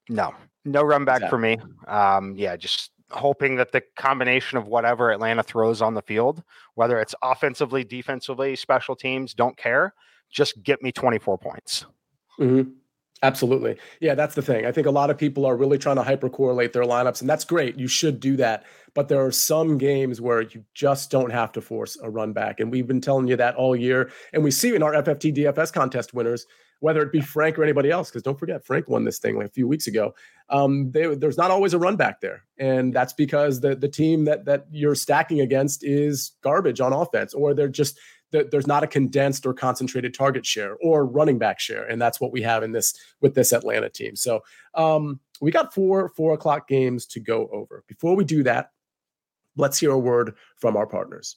Speaker 4: No, no run back exactly. for me. Um, yeah, just hoping that the combination of whatever Atlanta throws on the field, whether it's offensively, defensively, special teams, don't care. Just get me 24 points.
Speaker 3: Mm-hmm. Absolutely. Yeah, that's the thing. I think a lot of people are really trying to hypercorrelate their lineups, and that's great. You should do that. But there are some games where you just don't have to force a run back. And we've been telling you that all year. And we see in our FFT DFS contest winners, whether it be Frank or anybody else, because don't forget, Frank won this thing like a few weeks ago. Um, they, there's not always a run back there. And that's because the, the team that, that you're stacking against is garbage on offense, or they're just there's not a condensed or concentrated target share or running back share, and that's what we have in this with this Atlanta team. So um, we got four four o'clock games to go over. Before we do that, let's hear a word from our partners.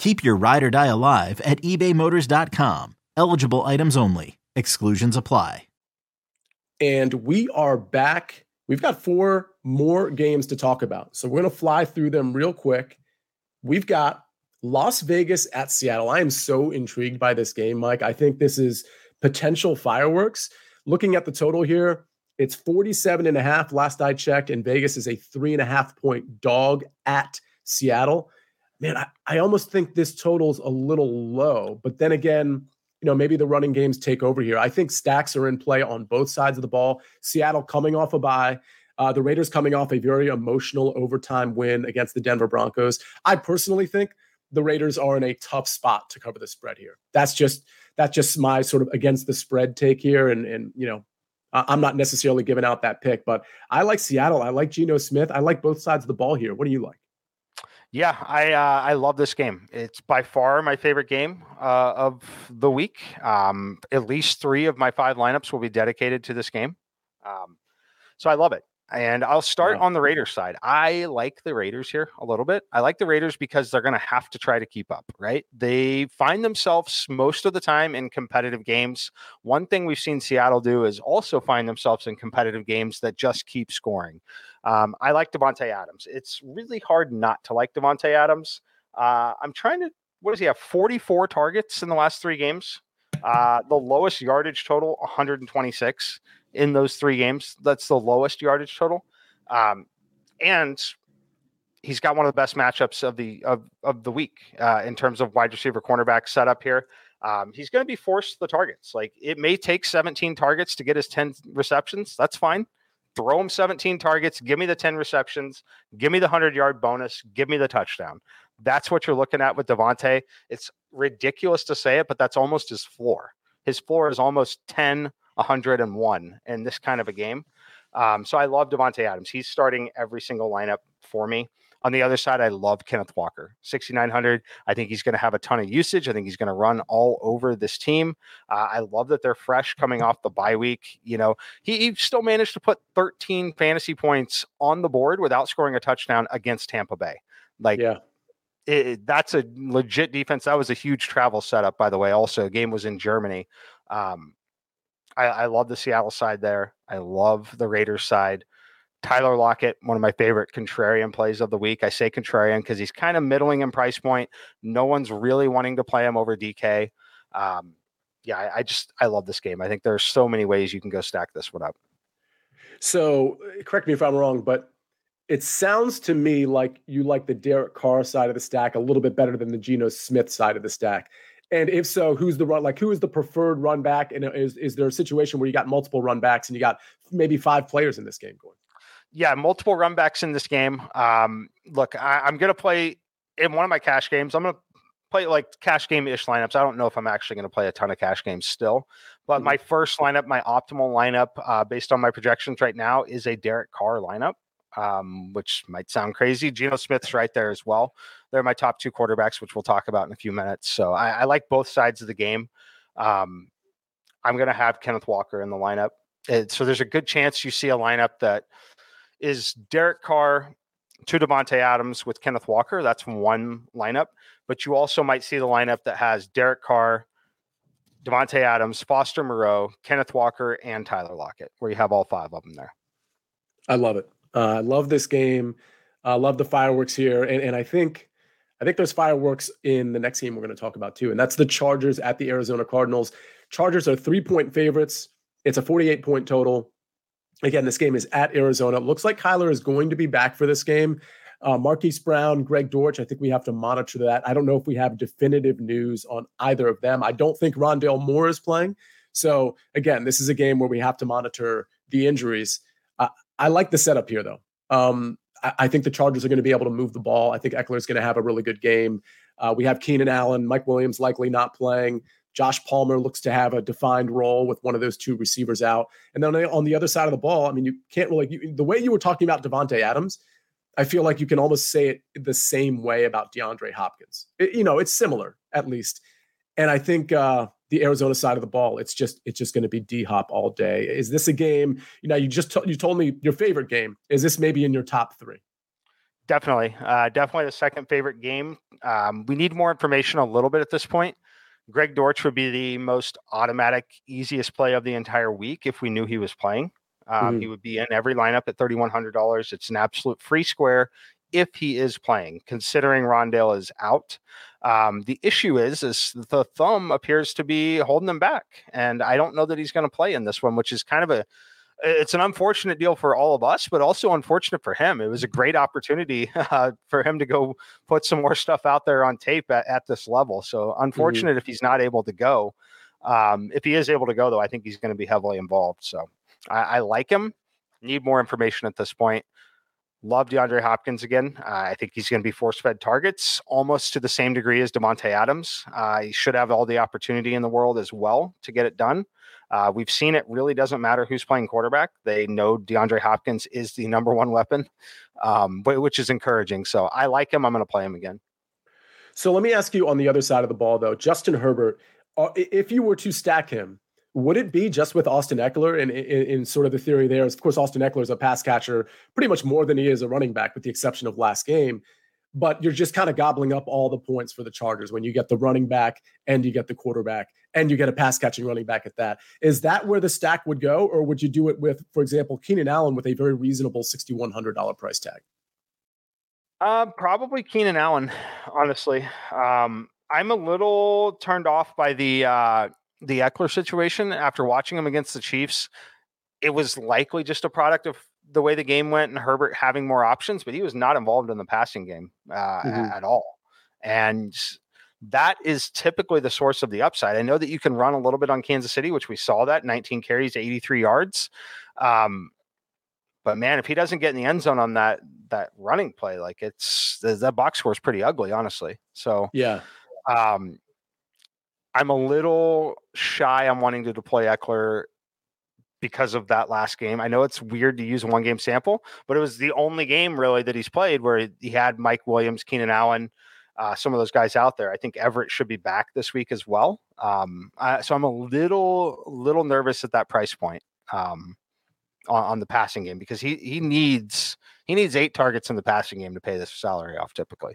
Speaker 5: Keep your ride or die alive at ebaymotors.com. Eligible items only. Exclusions apply.
Speaker 3: And we are back. We've got four more games to talk about. So we're going to fly through them real quick we've got Las Vegas at Seattle. I am so intrigued by this game, Mike. I think this is potential fireworks. Looking at the total here, it's 47 and a half last I checked, and Vegas is a three and a half point dog at Seattle. Man, I, I almost think this total's a little low, but then again, you know, maybe the running games take over here. I think stacks are in play on both sides of the ball. Seattle coming off a bye. Uh, the Raiders coming off a very emotional overtime win against the Denver Broncos. I personally think the Raiders are in a tough spot to cover the spread here. That's just that's just my sort of against the spread take here, and and you know. I'm not necessarily giving out that pick, but I like Seattle. I like Geno Smith. I like both sides of the ball here. What do you like?
Speaker 4: Yeah, I uh, I love this game. It's by far my favorite game uh, of the week. Um, at least three of my five lineups will be dedicated to this game, um, so I love it. And I'll start on the Raiders side. I like the Raiders here a little bit. I like the Raiders because they're going to have to try to keep up, right? They find themselves most of the time in competitive games. One thing we've seen Seattle do is also find themselves in competitive games that just keep scoring. Um, I like Davante Adams. It's really hard not to like Davante Adams. Uh, I'm trying to, what does he have? 44 targets in the last three games. Uh, the lowest yardage total, 126 in those three games. That's the lowest yardage total. Um, and he's got one of the best matchups of the of, of the week uh, in terms of wide receiver cornerback setup here. Um, he's going to be forced the targets. Like it may take 17 targets to get his 10 receptions. That's fine. Throw him 17 targets. Give me the 10 receptions. Give me the 100 yard bonus. Give me the touchdown. That's what you're looking at with Davante. It's ridiculous to say it, but that's almost his floor. His floor is almost 10 101 in this kind of a game. Um, so I love Davante Adams. He's starting every single lineup for me. On the other side, I love Kenneth Walker, 6,900. I think he's going to have a ton of usage. I think he's going to run all over this team. Uh, I love that they're fresh coming off the bye week. You know, he, he, still managed to put 13 fantasy points on the board without scoring a touchdown against Tampa Bay. Like, yeah. It, that's a legit defense. That was a huge travel setup, by the way. Also, game was in Germany. Um, I, I love the Seattle side there. I love the Raiders side. Tyler Lockett, one of my favorite contrarian plays of the week. I say contrarian because he's kind of middling in price point. No one's really wanting to play him over DK. Um, yeah, I, I, just I love this game. I think there's so many ways you can go stack this one up.
Speaker 3: So correct me if I'm wrong, but it sounds to me like you like the Derek Carr side of the stack a little bit better than the Geno Smith side of the stack. And if so, who's the run? Like, who is the preferred run back? And is is there a situation where you got multiple run backs and you got maybe five players in this game going?
Speaker 4: Yeah, multiple run backs in this game. Um, look, I, I'm going to play in one of my cash games. I'm going to play like cash game ish lineups. I don't know if I'm actually going to play a ton of cash games still, but mm-hmm. my first lineup, my optimal lineup, uh, based on my projections right now, is a Derek Carr lineup um, which might sound crazy. Geno Smith's right there as well. They're my top two quarterbacks, which we'll talk about in a few minutes. So I, I like both sides of the game. Um, I'm going to have Kenneth Walker in the lineup. It, so there's a good chance you see a lineup that is Derek Carr to Davante Adams with Kenneth Walker. That's one lineup. But you also might see the lineup that has Derek Carr, Davante Adams, Foster Moreau, Kenneth Walker, and Tyler Lockett, where you have all five of them there.
Speaker 3: I love it. Uh, I love this game. I uh, love the fireworks here, and and I think I think there's fireworks in the next game we're going to talk about too, and that's the Chargers at the Arizona Cardinals. Chargers are three point favorites. It's a 48 point total. Again, this game is at Arizona. It looks like Kyler is going to be back for this game. Uh, Marquise Brown, Greg Dortch, I think we have to monitor that. I don't know if we have definitive news on either of them. I don't think Rondale Moore is playing. So, again, this is a game where we have to monitor the injuries. I like the setup here, though. Um, I, I, think the Chargers are going to be able to move the ball. I think Ekeler is going to have a really good game. Uh, we have Keenan Allen, Mike Williams likely not playing. Josh Palmer looks to have a defined role with one of those two receivers out. And then on the other side of the ball, I mean, you can't really, you, the way you were talking about Davante Adams, I feel like you can almost say it the same way about DeAndre Hopkins. It, you know, it's similar at least. And I think uh, the Arizona side of the ball, it's just it's just going to be D Hop all day. Is this a game? You know, you just t- you told me your favorite game. Is this maybe in your top three?
Speaker 4: Definitely, uh, definitely the second favorite game. Um, we need more information a little bit at this point. Greg Dortch would be the most automatic, easiest play of the entire week if we knew he was playing. Um, mm. He would be in every lineup at thirty one hundred dollars. It's an absolute free square if he is playing, considering Rondale is out. Um, the issue is, is the thumb appears to be holding him back, and I don't know that he's going to play in this one, which is kind of a it's an unfortunate deal for all of us, but also unfortunate for him. It was a great opportunity uh, for him to go put some more stuff out there on tape at, at this level. So mm-hmm. unfortunate mm-hmm. if he's not able to go. Um, if he is able to go, though, I think he's going to be heavily involved. So I, I like him. Need more information at this point. Love DeAndre Hopkins again. Uh, I think he's going to be force fed targets almost to the same degree as Davante Adams. Uh, he should have all the opportunity in the world as well to get it done. Uh, we've seen it really doesn't matter who's playing quarterback. They know DeAndre Hopkins is the number one weapon, um, which is encouraging. So I like him. I'm going to play him again.
Speaker 3: So let me ask you on the other side of the ball, though, Justin Herbert, uh, if you were to stack him, would it be just with Austin Ekeler? And in, in, sort of the theory there is, of course, Austin Ekeler is a pass catcher pretty much more than he is a running back, with the exception of last game. But you're just kind of gobbling up all the points for the Chargers when you get the running back and you get the quarterback and you get a pass catching running back at that. Is that where the stack would go? Or would you do it with, for example, Keenan Allen with a very reasonable $6,100 price tag?
Speaker 4: Uh, probably Keenan Allen, honestly. Um, I'm a little turned off by the uh, the Ekeler situation after watching him against the Chiefs, it was likely just a product of the way the game went and Herbert having more options, but he was not involved in the passing game uh, mm-hmm. at all. And that is typically the source of the upside. I know that you can run a little bit on Kansas City, which we saw that 19 carries, 83 yards. Um, but man, if he doesn't get in the end zone on that that running play, like it's that box score is pretty ugly, honestly. So
Speaker 3: yeah,
Speaker 4: um, I'm a little shy on wanting to deploy Ekeler because of that last game. I know it's weird to use a one game sample, but it was the only game really that he's played where he had Mike Williams, Keenan Allen, uh, some of those guys out there. I think Everett should be back this week as well. Um, so I'm a little little nervous at that price point um, on, on, the passing game because he he needs he needs eight targets in the passing game to pay this salary off typically.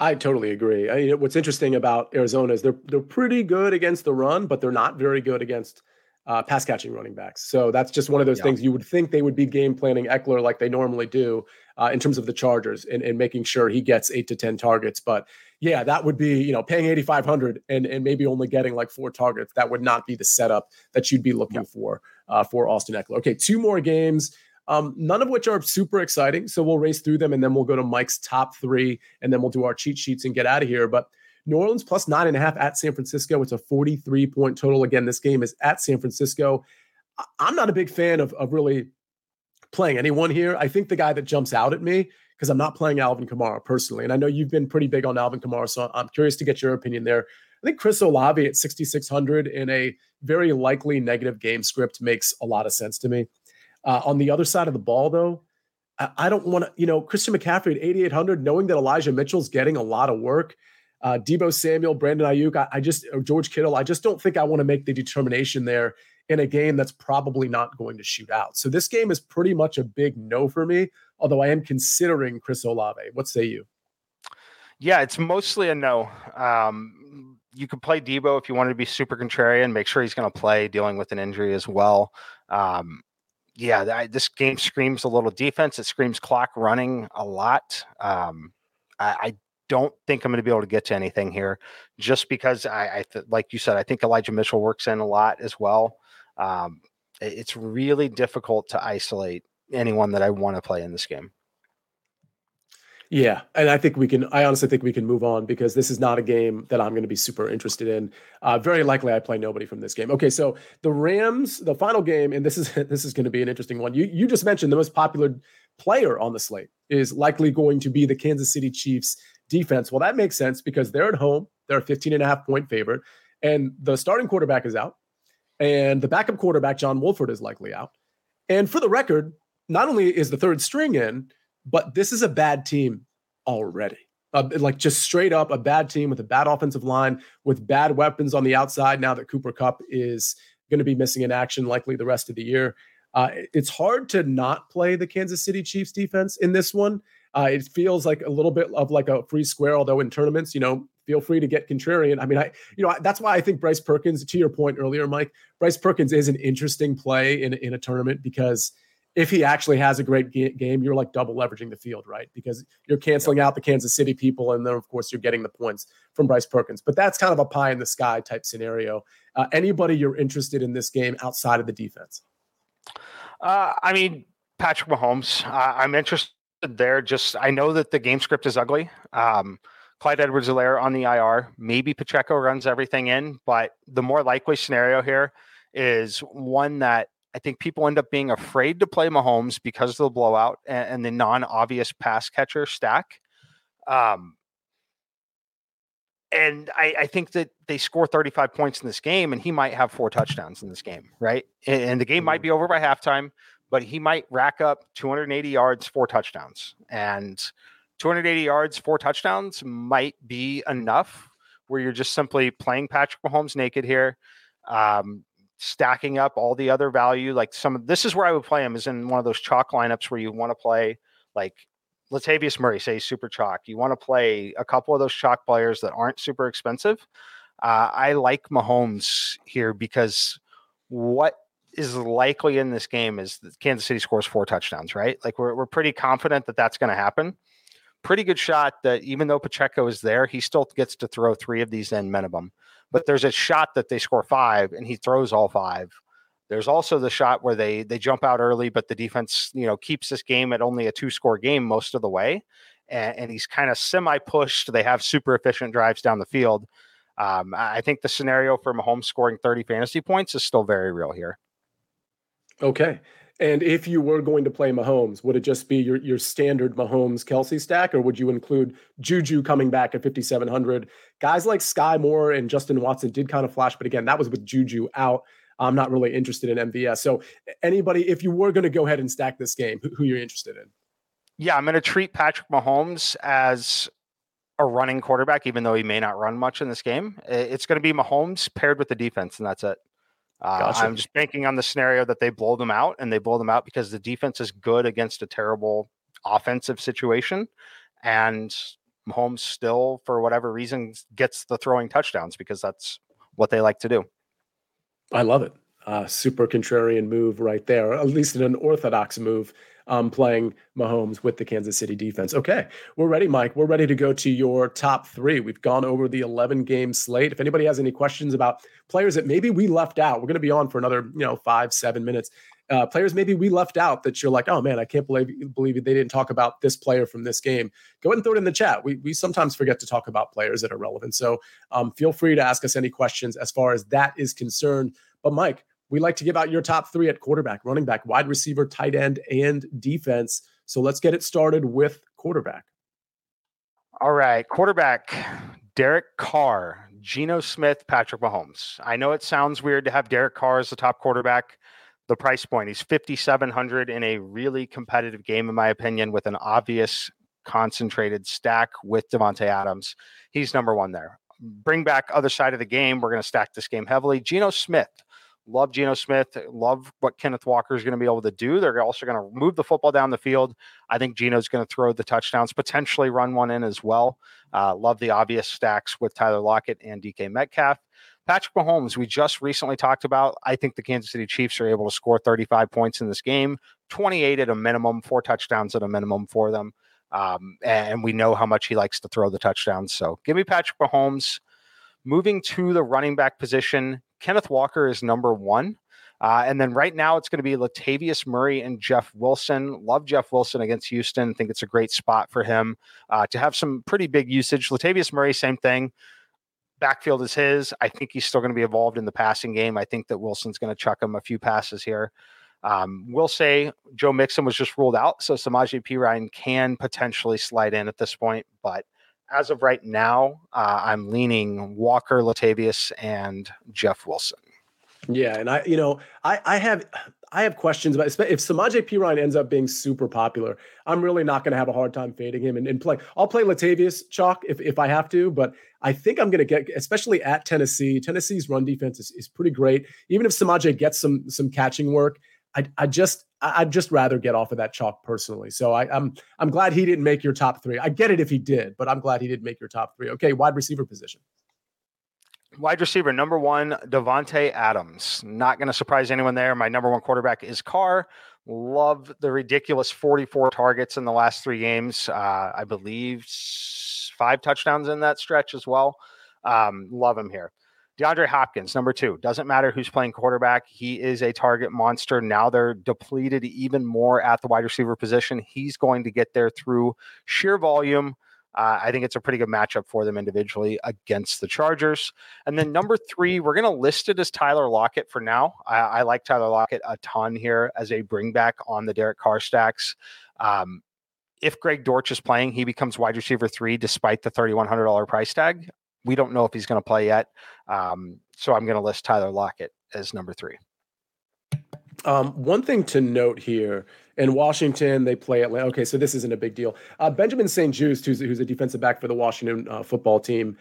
Speaker 3: I totally agree. I what's interesting about Arizona is they're they're pretty good against the run, but they're not very good against uh, pass catching running backs. So that's just one of those yeah. things you would think they would be game planning Ekeler like they normally do uh, in terms of the Chargers and, and making sure he gets eight to ten targets. But yeah, that would be you know paying eighty five hundred and and and maybe only getting like four targets. That would not be the setup that you'd be looking yeah. for uh, for Austin Ekeler. Okay, two more games. um, none of which are super exciting. So we'll race through them and then we'll go to Mike's top three and then we'll do our cheat sheets and get out of here. But New Orleans plus nine and a half at San Francisco. It's a 43 point total. Again, this game is at San Francisco. I'm not a big fan of, of really playing anyone here. I think the guy that jumps out at me, because I'm not playing Alvin Kamara personally, and I know you've been pretty big on Alvin Kamara, so I'm curious to get your opinion there. I think Chris Olave at 6,600 in a very likely negative game script makes a lot of sense to me. Uh, on the other side of the ball, though, I, I don't want to, you know, Christian McCaffrey at 8,800, knowing that Elijah Mitchell's getting a lot of work. Uh, Deebo Samuel, Brandon Aiyuk, I, I just, George Kittle, I just don't think I want to make the determination there in a game that's probably not going to shoot out. So this game is pretty much a big no for me, although I am considering Chris Olave. What say you?
Speaker 4: Yeah, it's mostly a no. Um, you could play Deebo if you wanted to be super contrarian, make sure he's going to play dealing with an injury as well. Um, yeah, I, this game screams a little defense. It screams clock running a lot. Um, I, I, don't think I'm going to be able to get to anything here, just because I, I th- like you said, I think Elijah Mitchell works in a lot as well. Um, it's really difficult to isolate anyone that I want to play in this game.
Speaker 3: Yeah, and I think we can. I honestly think we can move on because this is not a game that I'm going to be super interested in. Uh, very likely, I play nobody from this game. Okay, so the Rams, the final game, and this is this is going to be an interesting one. You you just mentioned the most popular player on the slate is likely going to be the Kansas City Chiefs defense. Well, that makes sense because they're at home. They're a 15 and a half point favorite, and the starting quarterback is out, and the backup quarterback John Wolford is likely out. And for the record, not only is the third string in but this is a bad team already. Uh, like just straight up a bad team with a bad offensive line with bad weapons on the outside. Now that Cooper Kupp is going to be missing in action likely the rest of the year, uh, it's hard to not play the Kansas City Chiefs defense in this one. Uh, it feels like a little bit of like a free square, although in tournaments, you know, feel free to get contrarian. I mean, I, you know, that's why I think Bryce Perkins, to your point earlier, Mike, Bryce Perkins is an interesting play in, in a tournament because if he actually has a great game, you're like double leveraging the field, right? Because you're canceling out the Kansas City people, and then of course you're getting the points from Bryce Perkins. But that's kind of a pie in the sky type scenario. Uh, anybody you're interested in this game outside of the defense?
Speaker 4: Uh, I mean, Patrick Mahomes. Uh, I'm interested there. Just I know that the game script is ugly. Um, Clyde Edwards-Helaire on the IR. Maybe Pacheco runs everything in, but the more likely scenario here is one that I think people end up being afraid to play Mahomes because of the blowout and, and the non-obvious pass catcher stack. Um, and I, I, think that they score 35 points in this game, and he might have four touchdowns in this game, right? And, and the game might mm-hmm. be over by halftime, but he might rack up 280 yards, four touchdowns, and 280 yards, four touchdowns might be enough where you're just simply playing Patrick Mahomes naked here. Um, stacking up all the other value. Like some of this is where I would play him is in one of those chalk lineups where you want to play like Latavius Murray, say super chalk. You want to play a couple of those chalk players that aren't super expensive. Uh, I like Mahomes here because what is likely in this game is that Kansas City scores four touchdowns, right? Like we're, we're pretty confident that that's going to happen. Pretty good shot that even though Pacheco is there, he still gets to throw three of these in minimum but there's a shot that they score five and he throws all five. There's also the shot where they they jump out early, but the defense, you know, keeps this game at only a two score game most of the way, and, and he's kind of semi pushed. They have super efficient drives down the field. Um, I think the scenario for Mahomes scoring 30 fantasy points is still very real here.
Speaker 3: Okay. And if you were going to play Mahomes, would it just be your, your standard Mahomes Kelsey stack, or would you include Juju coming back at 5,700? Guys like Sky Moore and Justin Watson did kind of flash, but again, that was with Juju out. I'm not really interested in MVS. So, anybody, if you were going to go ahead and stack this game, who, who you're interested in?
Speaker 4: Yeah, I'm going to treat Patrick Mahomes as a running quarterback, even though he may not run much in this game. It's going to be Mahomes paired with the defense, and that's it. Uh, gotcha. I'm just banking on the scenario that they blow them out, and they blow them out because the defense is good against a terrible offensive situation, and Mahomes still, for whatever reason, gets the throwing touchdowns because that's what they like to do.
Speaker 3: I love it. Uh, super contrarian move right there, at least an orthodox move um, playing Mahomes with the Kansas City defense. Okay, we're ready, Mike. We're ready to go to your top three. We've gone over the 11 game slate. If anybody has any questions about players that maybe we left out, we're going to be on for another, you know, five, seven minutes. uh, players maybe we left out that you're like, oh man, I can't believe believe they didn't talk about this player from this game. Go ahead and throw it in the chat. We we sometimes forget to talk about players that are relevant. So um, feel free to ask us any questions as far as that is concerned. But Mike, we like to give out your top three at quarterback, running back, wide receiver, tight end, and defense. So let's get it started with quarterback.
Speaker 4: All right, quarterback Derek Carr, Geno Smith, Patrick Mahomes. I know it sounds weird to have Derek Carr as the top quarterback. The price point, he's 5,700 in a really competitive game, in my opinion, with an obvious concentrated stack with Davante Adams. He's number one there. Bring back other side of the game. We're going to stack this game heavily. Geno Smith, Love Geno Smith. Love what Kenneth Walker is going to be able to do. They're also going to move the football down the field. I think Geno's going to throw the touchdowns, potentially run one in as well. Uh, love the obvious stacks with Tyler Lockett and DK Metcalf. Patrick Mahomes, we just recently talked about. I think the Kansas City Chiefs are able to score 35 points in this game, 28 at a minimum, four touchdowns at a minimum for them. Um, and we know how much he likes to throw the touchdowns. So give me Patrick Mahomes. Moving to the running back position, Kenneth Walker is number one. Uh, and then right now it's going to be Latavius Murray and Jeff Wilson. Love Jeff Wilson against Houston. think it's a great spot for him uh, to have some pretty big usage. Latavius Murray, same thing. Backfield is his. I think he's still going to be involved in the passing game. I think that Wilson's going to chuck him a few passes here. Um, we'll say Joe Mixon was just ruled out, so Samaje Perine can potentially slide in at this point, but – as of right now, uh, I'm leaning Walker, Latavius, and Jeff Wilson.
Speaker 3: Yeah, and I, you know, I, I have, I have questions about if Samaje Perine ends up being super popular. I'm really not going to have a hard time fading him and, and play. I'll play Latavius chalk if, if I have to, but I think I'm going to get, especially at Tennessee. Tennessee's run defense is, is pretty great. Even if Samaje gets some some catching work, I, I just I'd just rather get off of that chalk personally. So I, I'm, I'm glad he didn't make your top three. I get it if he did, but I'm glad he didn't make your top three. Okay, wide receiver position.
Speaker 4: Wide receiver number one, Davante Adams. Not going to surprise anyone there. My number one quarterback is Carr. Love the ridiculous 44 targets in the last three games. Uh, I believe five touchdowns in that stretch as well. Um, love him here. DeAndre Hopkins, number two. Doesn't matter who's playing quarterback. He is a target monster. Now they're depleted even more at the wide receiver position. He's going to get there through sheer volume. Uh, I think it's a pretty good matchup for them individually against the Chargers. And then number three, we're going to list it as Tyler Lockett for now. I, I, like Tyler Lockett a ton here as a bringback on the Derek Carr stacks. Um, if Greg Dortch is playing, he becomes wide receiver three despite the $3,100 price tag we don't know if he's going to play yet. Um, so I'm going to list Tyler Lockett as number three.
Speaker 3: Um, one thing to note here in Washington, they play Atlanta. Okay, so this isn't a big deal. Uh, Benjamin St-Juste, who's, who's a defensive back for the Washington uh, football team,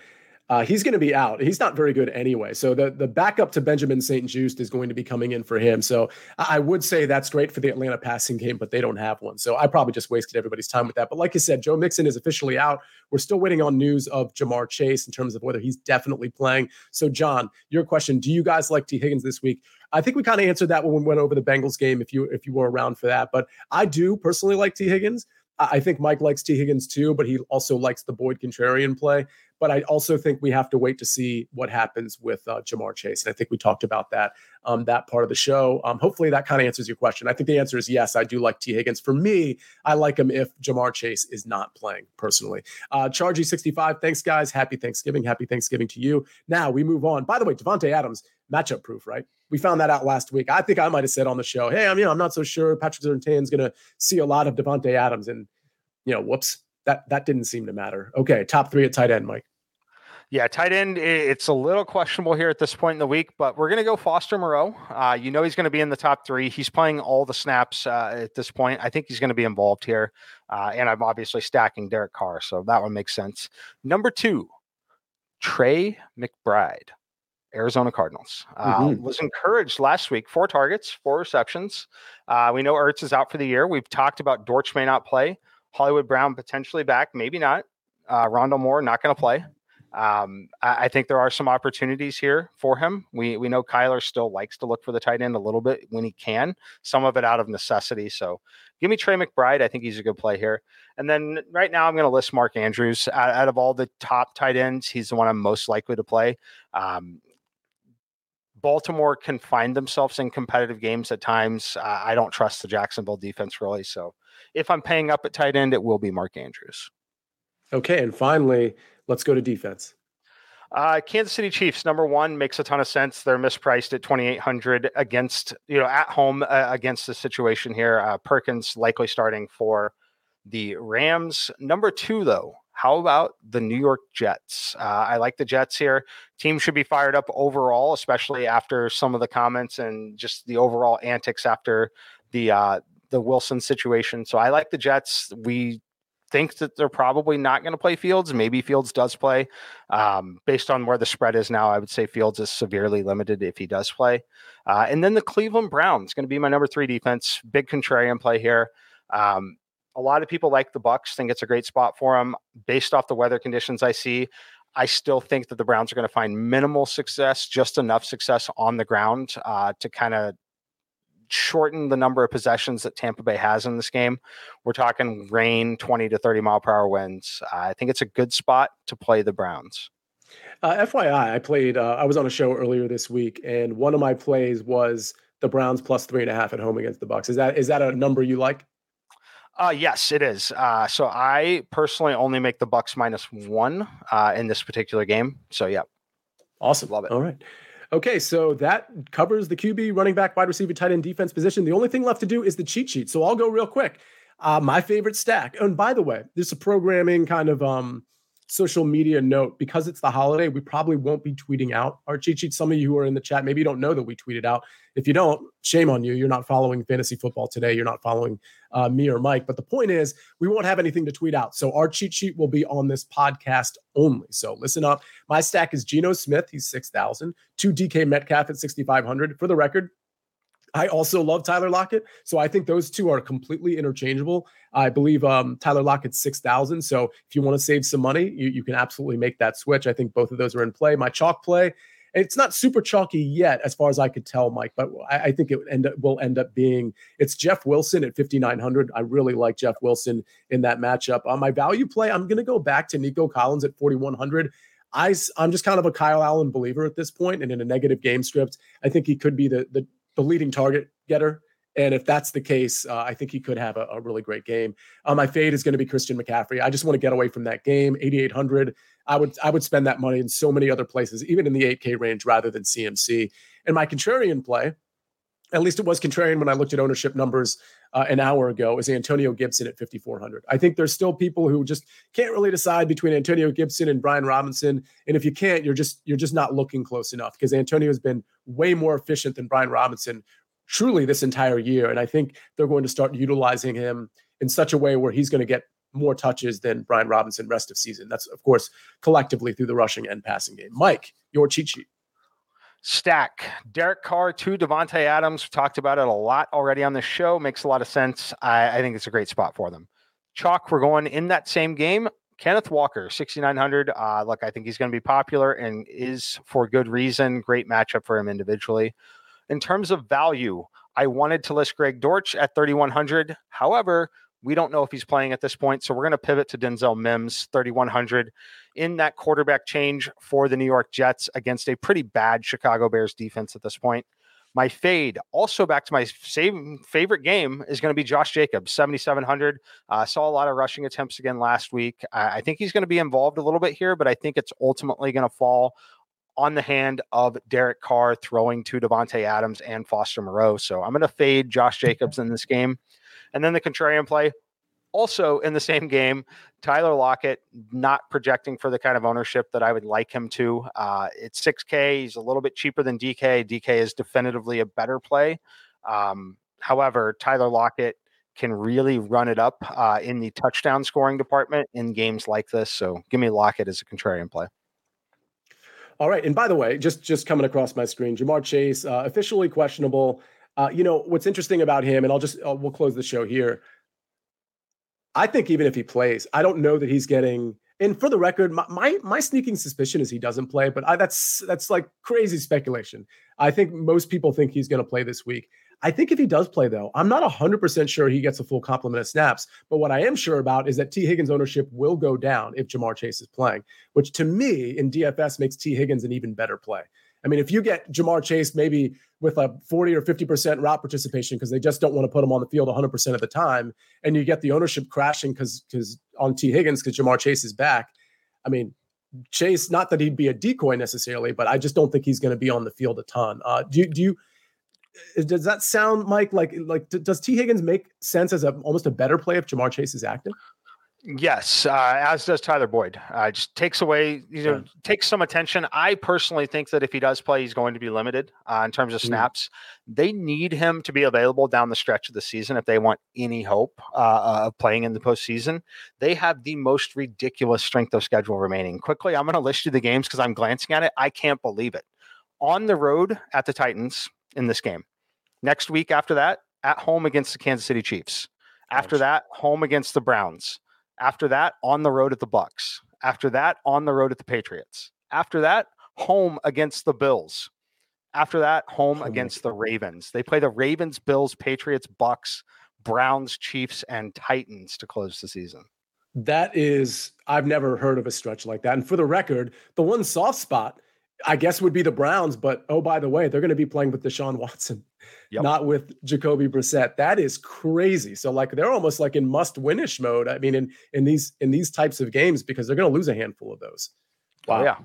Speaker 3: uh, he's going to be out. He's not very good anyway. So the, the backup to Benjamin St-Juste is going to be coming in for him. So I would say that's great for the Atlanta passing game, but they don't have one. So I probably just wasted everybody's time with that. But like I said, Joe Mixon is officially out. We're still waiting on news of Ja'Marr Chase in terms of whether he's definitely playing. So, John, your question: Do you guys like Tee Higgins this week? I think we kind of answered that when we went over the Bengals game. If you if you were around for that, but I do personally like Tee Higgins. I think Mike likes Tee Higgins too, but he also likes the Boyd contrarian play. But I also think we have to wait to see what happens with uh, Ja'Marr Chase. And I think we talked about that um, that part of the show. Um, hopefully that kind of answers your question. I think the answer is yes. I do like Tee Higgins. For me, I like him if Ja'Marr Chase is not playing personally. Uh, Chargy 65. Thanks, guys. Happy Thanksgiving. Happy Thanksgiving to you. Now we move on. By the way, Davante Adams matchup proof, right? We found that out last week. I think I might have said on the show, "Hey, I'm you know I'm not so sure Patrick Surtain's going to see a lot of Davante Adams," and you know, whoops, that that didn't seem to matter. Okay, top three at tight end, Mike.
Speaker 4: Yeah, tight end. It's a little questionable here at this point in the week, but we're going to go Foster Moreau. Uh, you know he's going to be in the top three. He's playing all the snaps uh, at this point. I think he's going to be involved here, uh, and I'm obviously stacking Derek Carr, so that one makes sense. Number two, Trey McBride, Arizona Cardinals. Uh, mm-hmm. Was encouraged last week. Four targets, four receptions. Uh, we know Ertz is out for the year. We've talked about Dortch may not play. Hollywood Brown potentially back, maybe not. Uh, Rondale Moore not going to play. Um, I, I, think there are some opportunities here for him. We we know Kyler still likes to look for the tight end a little bit when he can. Some of it out of necessity. So give me Trey McBride. I think he's a good play here. And then right now I'm going to list Mark Andrews out, out, of all the top tight ends. He's the one I'm most likely to play. Um, Baltimore can find themselves in competitive games at times. Uh, I don't trust the Jacksonville defense really. So if I'm paying up at tight end, it will be Mark Andrews.
Speaker 3: Okay. And finally, let's go to defense.
Speaker 4: Uh, Kansas City Chiefs, number one, makes a ton of sense. They're mispriced at 2,800 against, you know, at home uh, against the situation here. Uh, Perkins likely starting for the Rams. Number two, though, how about the New York Jets? Uh, I like the Jets here. Team should be fired up overall, especially after some of the comments and just the overall antics after the uh, the Wilson situation. So I like the Jets. We think that they're probably not going to play Fields. Maybe Fields does play. Um, based on where the spread is now, I would say Fields is severely limited if he does play. Uh, and then the Cleveland Browns going to be my number three defense. Big contrarian play here. Um, a lot of people like the Bucks, think it's a great spot for them. Based off the weather conditions I see, I still think that the Browns are going to find minimal success, just enough success on the ground uh, to kind of shorten the number of possessions that Tampa Bay has in this game. We're talking rain, 20 to 30 mile per hour winds. Uh, I think it's a good spot to play the Browns.
Speaker 3: Uh, FYI, I played, uh, I was on a show earlier this week, and one of my plays was the Browns plus three and a half at home against the Bucks. Is that is that a number you like?
Speaker 4: Uh, yes, it is. Uh, so I personally only make the Bucks minus one uh, in this particular game. So yeah,
Speaker 3: awesome, love it. All right. Okay, so that covers the QB, running back, wide receiver, tight end, defense position. The only thing left to do is the cheat sheet. So I'll go real quick. Uh, my favorite stack. And by the way, there's a programming kind of um, social media note because it's the holiday we probably won't be tweeting out. Our cheat sheet some of you who are in the chat maybe you don't know that we tweeted out. If you don't shame on you. You're not following fantasy football today. You're not following uh, me or mike. But the point is we won't have anything to tweet out. So our cheat sheet will be on this podcast only. So listen up. My stack is Geno Smith. He's 6000 2 DK Metcalf at 6500 for the record I also love Tyler Lockett. So I think those two are completely interchangeable. I believe um, Tyler Lockett's 6,000. So if you want to save some money, you, you can absolutely make that switch. I think both of those are in play. My chalk play, it's not super chalky yet, as far as I could tell, Mike, but I, I think it end up, will end up being it's Jeff Wilson at 5,900. I really like Jeff Wilson in that matchup. On my value play, I'm going to go back to Nico Collins at 4,100. I, I'm just kind of a Kyle Allen believer at this point, and in a negative game script, I think he could be the the the leading target getter. And if that's the case, uh, I think he could have a, a really great game. Uh, my fade is going to be Christian McCaffrey. I just want to get away from that game. 8,800. I would I would spend that money in so many other places, even in the 8K range, rather than CMC. And my contrarian play, at least it was contrarian when I looked at ownership numbers uh, an hour ago, is Antonio Gibson at 5,400. I think there's still people who just can't really decide between Antonio Gibson and Brian Robinson. And if you can't, you're just you're just not looking close enough because Antonio has been way more efficient than Brian Robinson truly this entire year. And I think they're going to start utilizing him in such a way where he's going to get more touches than Brian Robinson rest of season. That's of course collectively through the rushing and passing game. Mike, your cheat sheet.
Speaker 4: Stack Derek Carr to Davante Adams. We talked about it a lot already on the show. Makes a lot of sense. I, I think it's a great spot for them. Chalk, we're going in that same game. Kenneth Walker, 6,900. Uh, look, I think he's going to be popular and is for good reason. Great matchup for him individually. In terms of value, I wanted to list Greg Dortch at 3,100. However, we don't know if he's playing at this point. So we're going to pivot to Denzel Mims, 3,100 in that quarterback change for the New York Jets against a pretty bad Chicago Bears defense at this point. My fade, also back to my same favorite game, is going to be Josh Jacobs, 7,700. Uh, saw a lot of rushing attempts again last week. I, I think he's going to be involved a little bit here, but I think it's ultimately going to fall on the hand of Derek Carr throwing to Davante Adams and Foster Moreau. So I'm going to fade Josh Jacobs in this game. And then the contrarian play, also in the same game, Tyler Lockett not projecting for the kind of ownership that I would like him to. Uh, it's 6K. He's a little bit cheaper than DK. DK is definitively a better play. Um, however, Tyler Lockett can really run it up uh, in the touchdown scoring department in games like this. So give me Lockett as a contrarian play.
Speaker 3: All right. And by the way, just just coming across my screen, Ja'Marr Chase uh, officially questionable. Uh, you know what's interesting about him, and I'll just I'll, we'll close the show here. I think even if he plays, I don't know that he's getting. And for the record, my my, my sneaking suspicion is he doesn't play, but I, that's that's like crazy speculation. I think most people think he's going to play this week. I think if he does play, though, I'm not 100% sure he gets a full complement of snaps. But what I am sure about is that Tee Higgins' ownership will go down if Ja'Marr Chase is playing, which to me in DFS makes Tee Higgins an even better play. I mean, if you get Ja'Marr Chase maybe with a 40 or 50% route participation because they just don't want to put him on the field 100% of the time, and you get the ownership crashing because because on Tee Higgins because Ja'Marr Chase is back. I mean, Chase, not that he'd be a decoy necessarily, but I just don't think he's going to be on the field a ton. Uh, do do you does that sound, Mike? Like like does Tee Higgins make sense as a almost a better play if Ja'Marr Chase is active?
Speaker 4: Yes, uh, as does Tyler Boyd. Uh, just takes away, you know, yeah. takes some attention. I personally think that if he does play, he's going to be limited uh, in terms of mm. snaps. Mm. They need him to be available down the stretch of the season if they want any hope uh, uh, of playing in the postseason. They have the most ridiculous strength of schedule remaining. Quickly, I'm going to list you the games because I'm glancing at it. I can't believe it. On the road at the Titans in this game. Next week after that, at home against the Kansas City Chiefs. After that, home against the Browns after that, on the road at the Bucks. After that, on the road at the Patriots. After that, home against the Bills. After that, home oh against the Ravens. They play the Ravens, Bills, Patriots, Bucks, Browns, Chiefs, and Titans to close the season.
Speaker 3: That is, I've never heard of a stretch like that. And for the record, the one soft spot, I guess, would be the Browns. But oh, by the way, they're going to be playing with Deshaun Watson yep. not with Jacoby Brissett. That is crazy. So like they're almost like in must winish mode. I mean, in in these in these types of games because they're going to lose a handful of those.
Speaker 4: Oh, wow. Oh, yeah.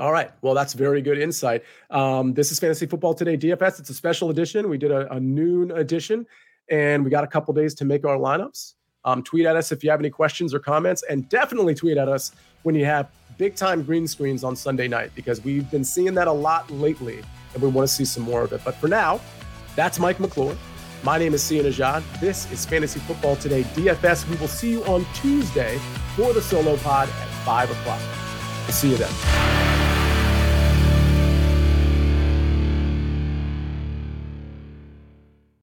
Speaker 3: All right. Well, that's very good insight. Um, this is Fantasy Football Today DFS. It's a special edition. We did a, a noon edition, and we got a couple days to make our lineups. Um, tweet at us if you have any questions or comments, and definitely tweet at us when you have big time green screens on Sunday night because we've been seeing that a lot lately, and we want to see some more of it. But for now, that's Mike McClure. My name is Sia Nejad. This is Fantasy Football Today DFS. We will see you on Tuesday for the solo pod at 5 o'clock. I'll see you then.